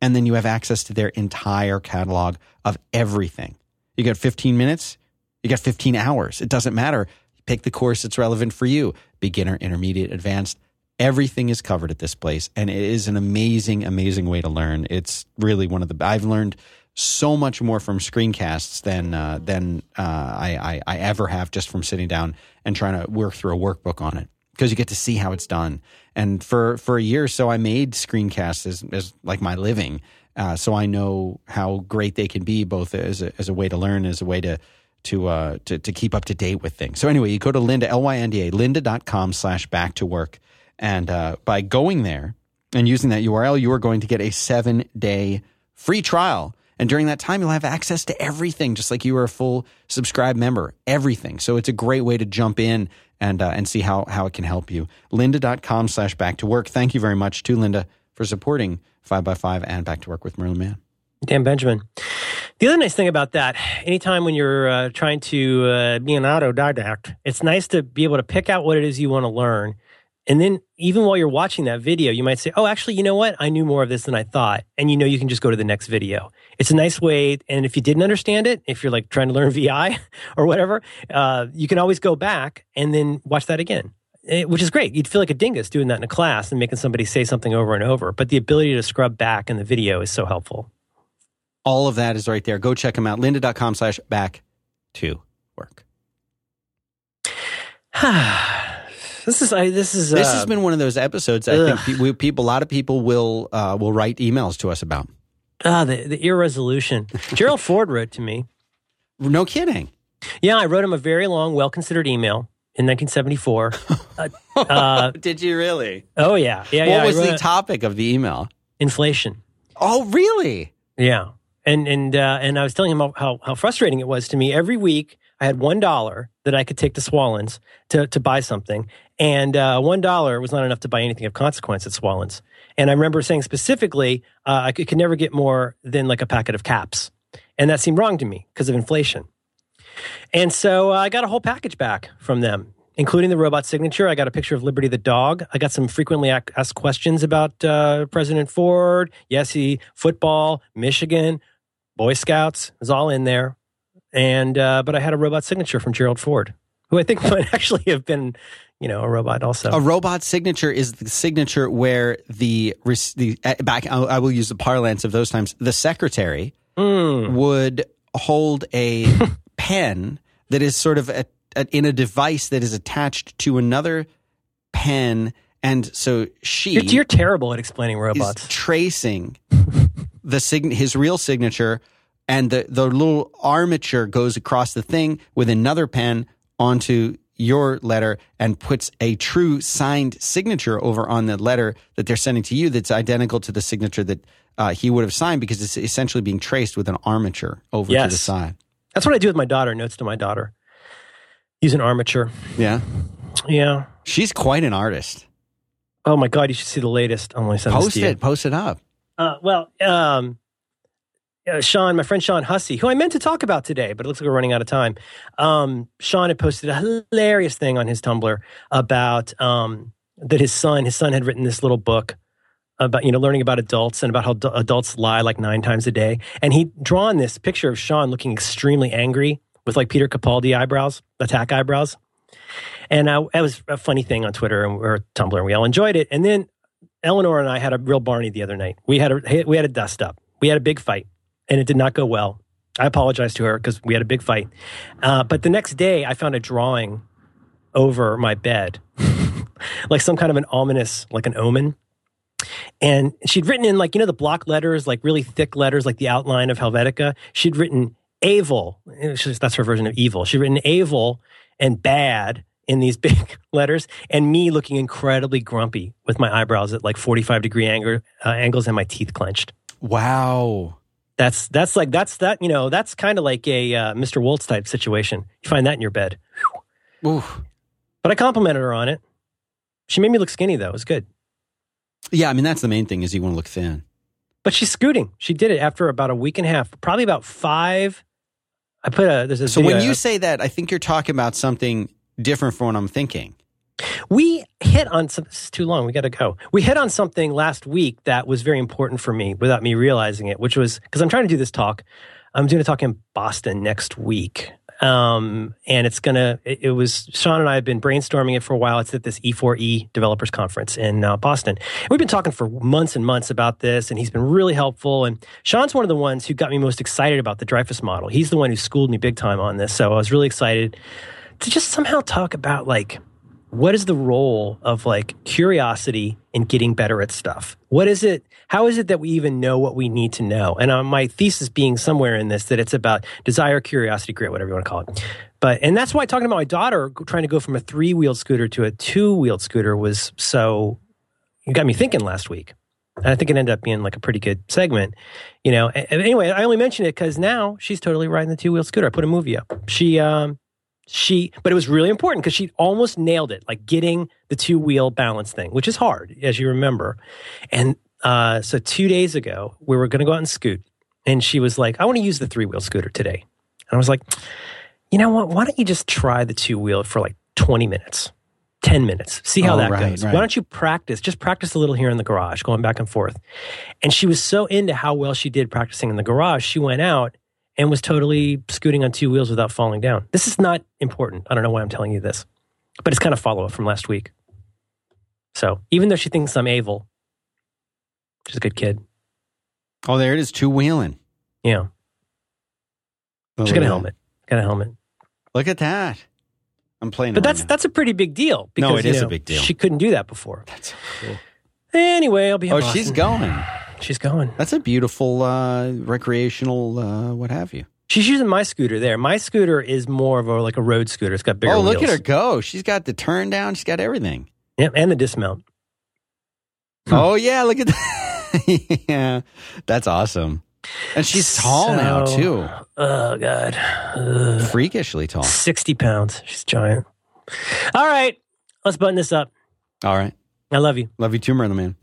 and then you have access to their entire catalog of everything. You get 15 minutes, you get 15 hours. It doesn't matter. Pick the course that's relevant for you beginner, intermediate, advanced. Everything is covered at this place. And it is an amazing, amazing way to learn. It's really one of the, I've learned so much more from screencasts than, uh, than uh, I, I, I ever have just from sitting down and trying to work through a workbook on it because you get to see how it's done. And for, for a year or so, I made screencasts as, as like my living. Uh, so I know how great they can be, both as a, as a way to learn, as a way to to uh, to, to keep up to date with things. So anyway, you go to Lynda L Y N D A Lynda.com slash back to work, and uh, by going there and using that URL, you are going to get a seven day free trial. And during that time, you'll have access to everything, just like you were a full subscribed member, everything. So it's a great way to jump in and uh, and see how how it can help you. Lynda.com slash back to work. Thank you very much to Lynda for supporting 5by5 and Back to Work with Merlin Mann. Dan Benjamin. The other nice thing about that, anytime when you're uh, trying to uh, be an autodidact, it's nice to be able to pick out what it is you want to learn. And then even while you're watching that video, you might say, oh, actually, you know what? I knew more of this than I thought. And you know, you can just go to the next video. It's a nice way. And if you didn't understand it, if you're like trying to learn [LAUGHS] VI or whatever, uh, you can always go back and then watch that again. Eh, Which is great. You'd feel like a dingus doing that in a class and making somebody say something over and over. But the ability to scrub back in the video is so helpful. All of that is right there. Go check them out. Lynda.com slash back to work. [SIGHS] [SIGHS] [SIGHS] this is I, this is This uh, has been one of those episodes I ugh. think we, people, a lot of people will uh, will write emails to us about. ah, the the irresolution. Gerald Ford wrote to me. No kidding. Yeah, I wrote him a very long, well considered email in 1974. [LAUGHS] uh, uh, Did you really? oh yeah, yeah, yeah. what I was the it- topic of the email? inflation? Oh, really? Yeah, and and uh, and I was telling him how, how how frustrating it was to me. Every week, I had one dollar that I could take to Swallens to to buy something, and uh, one dollar was not enough to buy anything of consequence at Swallens. And I remember saying specifically, uh, I could, could never get more than like a packet of caps, and that seemed wrong to me because of inflation. And so uh, I got a whole package back from them, including the robot signature. I got a picture of Liberty the dog. I got some frequently asked questions about uh, President Ford. Yes, he football, Michigan, Boy Scouts is all in there. And uh, but I had a robot signature from Gerald Ford, who I think [LAUGHS] might actually have been, you know, a robot also. A robot signature is the signature where the the uh, back. I will use the parlance of those times. The secretary Mm. would hold a [LAUGHS] pen that is sort of a, a, in a device that is attached to another pen, and so she You're, you're terrible at explaining robots. tracing [LAUGHS] the sign his real signature and the the little armature goes across the thing with another pen onto your letter and puts a true signed signature over on the letter that they're sending to you that's identical to the signature that uh, he would have signed because it's essentially being traced with an armature over to the side. That's what I do with my daughter. Notes to my daughter. Use an armature. Yeah. Yeah. She's quite an artist. Oh my God, you should see the latest. I'm to send Post it. Post it up. Uh, well, um, uh, Sean, my friend Sean Hussey, who I meant to talk about today, but it looks like we're running out of time. Um, Sean had posted a hilarious thing on his Tumblr about um, that his son, his son had written this little book about you know learning about adults and about how d- adults lie like nine times a day, and he'd drawn this picture of Sean looking extremely angry with like Peter Capaldi eyebrows, attack eyebrows. And I, was a funny thing on Twitter and or Tumblr, and we all enjoyed it. And then Eleanor and I had a real Barney the other night. We had a we had a dust up. We had a big fight, and it did not go well. I apologized to her because we had a big fight. Uh, but the next day, I found a drawing over my bed, [LAUGHS] like some kind of an ominous, like an omen. And she'd written in like you know the block letters, like really thick letters, like the outline of Helvetica. She'd written "evil." That's her version of evil. She'd written "evil" and "bad" in these [LAUGHS] big letters, and me looking incredibly grumpy with my eyebrows at like forty-five degree anger, uh, angles and my teeth clenched. Wow. That's that's like that's that you know that's kind of like a uh, Mr. Waltz type situation. You find that in your bed. Oof. But I complimented her on it. She made me look skinny though. It was good. Yeah, I mean that's the main thing is you want to look thin. But she's scooting. She did it after about a week and a half, probably about five. I put a there's a So video- when you say that, I think you're talking about something different from what I'm thinking. We hit on some. This is too long. We got to go. We hit on something last week that was very important for me without me realizing it, which was because I'm trying to do this talk. I'm doing a talk in Boston next week. Um, and it's gonna. It, it was Sean and I have been brainstorming it for a while. It's at this E4E developers conference in uh, Boston. We've been talking for months and months about this, and he's been really helpful. And Sean's one of the ones who got me most excited about the Dreyfus model. He's the one who schooled me big time on this. So I was really excited to just somehow talk about like what is the role of like curiosity in getting better at stuff? What is it how is it that we even know what we need to know? And uh, my thesis being somewhere in this that it's about desire curiosity grit whatever you want to call it. But and that's why talking about my daughter trying to go from a three-wheeled scooter to a two-wheeled scooter was so got me thinking last week. And i think it ended up being like a pretty good segment you know? And anyway i only mention it because now she's totally riding the two-wheel scooter. I put a movie up. She um she but it was really important because she almost nailed it like getting the two wheel balance thing which is hard as you remember. And uh, so two days ago we were going to go out and scoot and she was like i want to use the three wheel scooter today. And i was like you know what? Why don't you just try the two wheel for like 20 minutes 10 minutes? See how Oh, that right, goes. Right. why don't you practice just practice a little here in the garage going back and forth. And she was so into how well she did practicing in the garage she went out and was totally scooting on two wheels without falling down. This is not important. I don't know why I'm telling you this, but it's kind of follow up from last week. So even though she thinks I'm evil, she's a good kid. Oh, there it is, two wheeling. Yeah, she's got a helmet. Got a helmet. Look at that. I'm playing. But that's now. that's a pretty big deal. Because, No, it is a big deal. She couldn't do that before. That's cool. Anyway, I'll be. in Oh, she's going. She's going. That's a beautiful uh, recreational, uh, what have you. She's using my scooter there. My scooter is more of a like a road scooter. It's got bigger. oh, look at her go! She's got the turn down. She's got everything. Yep, and the dismount. [LAUGHS] Oh yeah, look at that. [LAUGHS] yeah, that's awesome. And she's tall now too, Oh God. Ugh. freakishly tall. 60 pounds. She's giant. All right. Let's button this up. All right, I love you. love you too, Merlin Mann.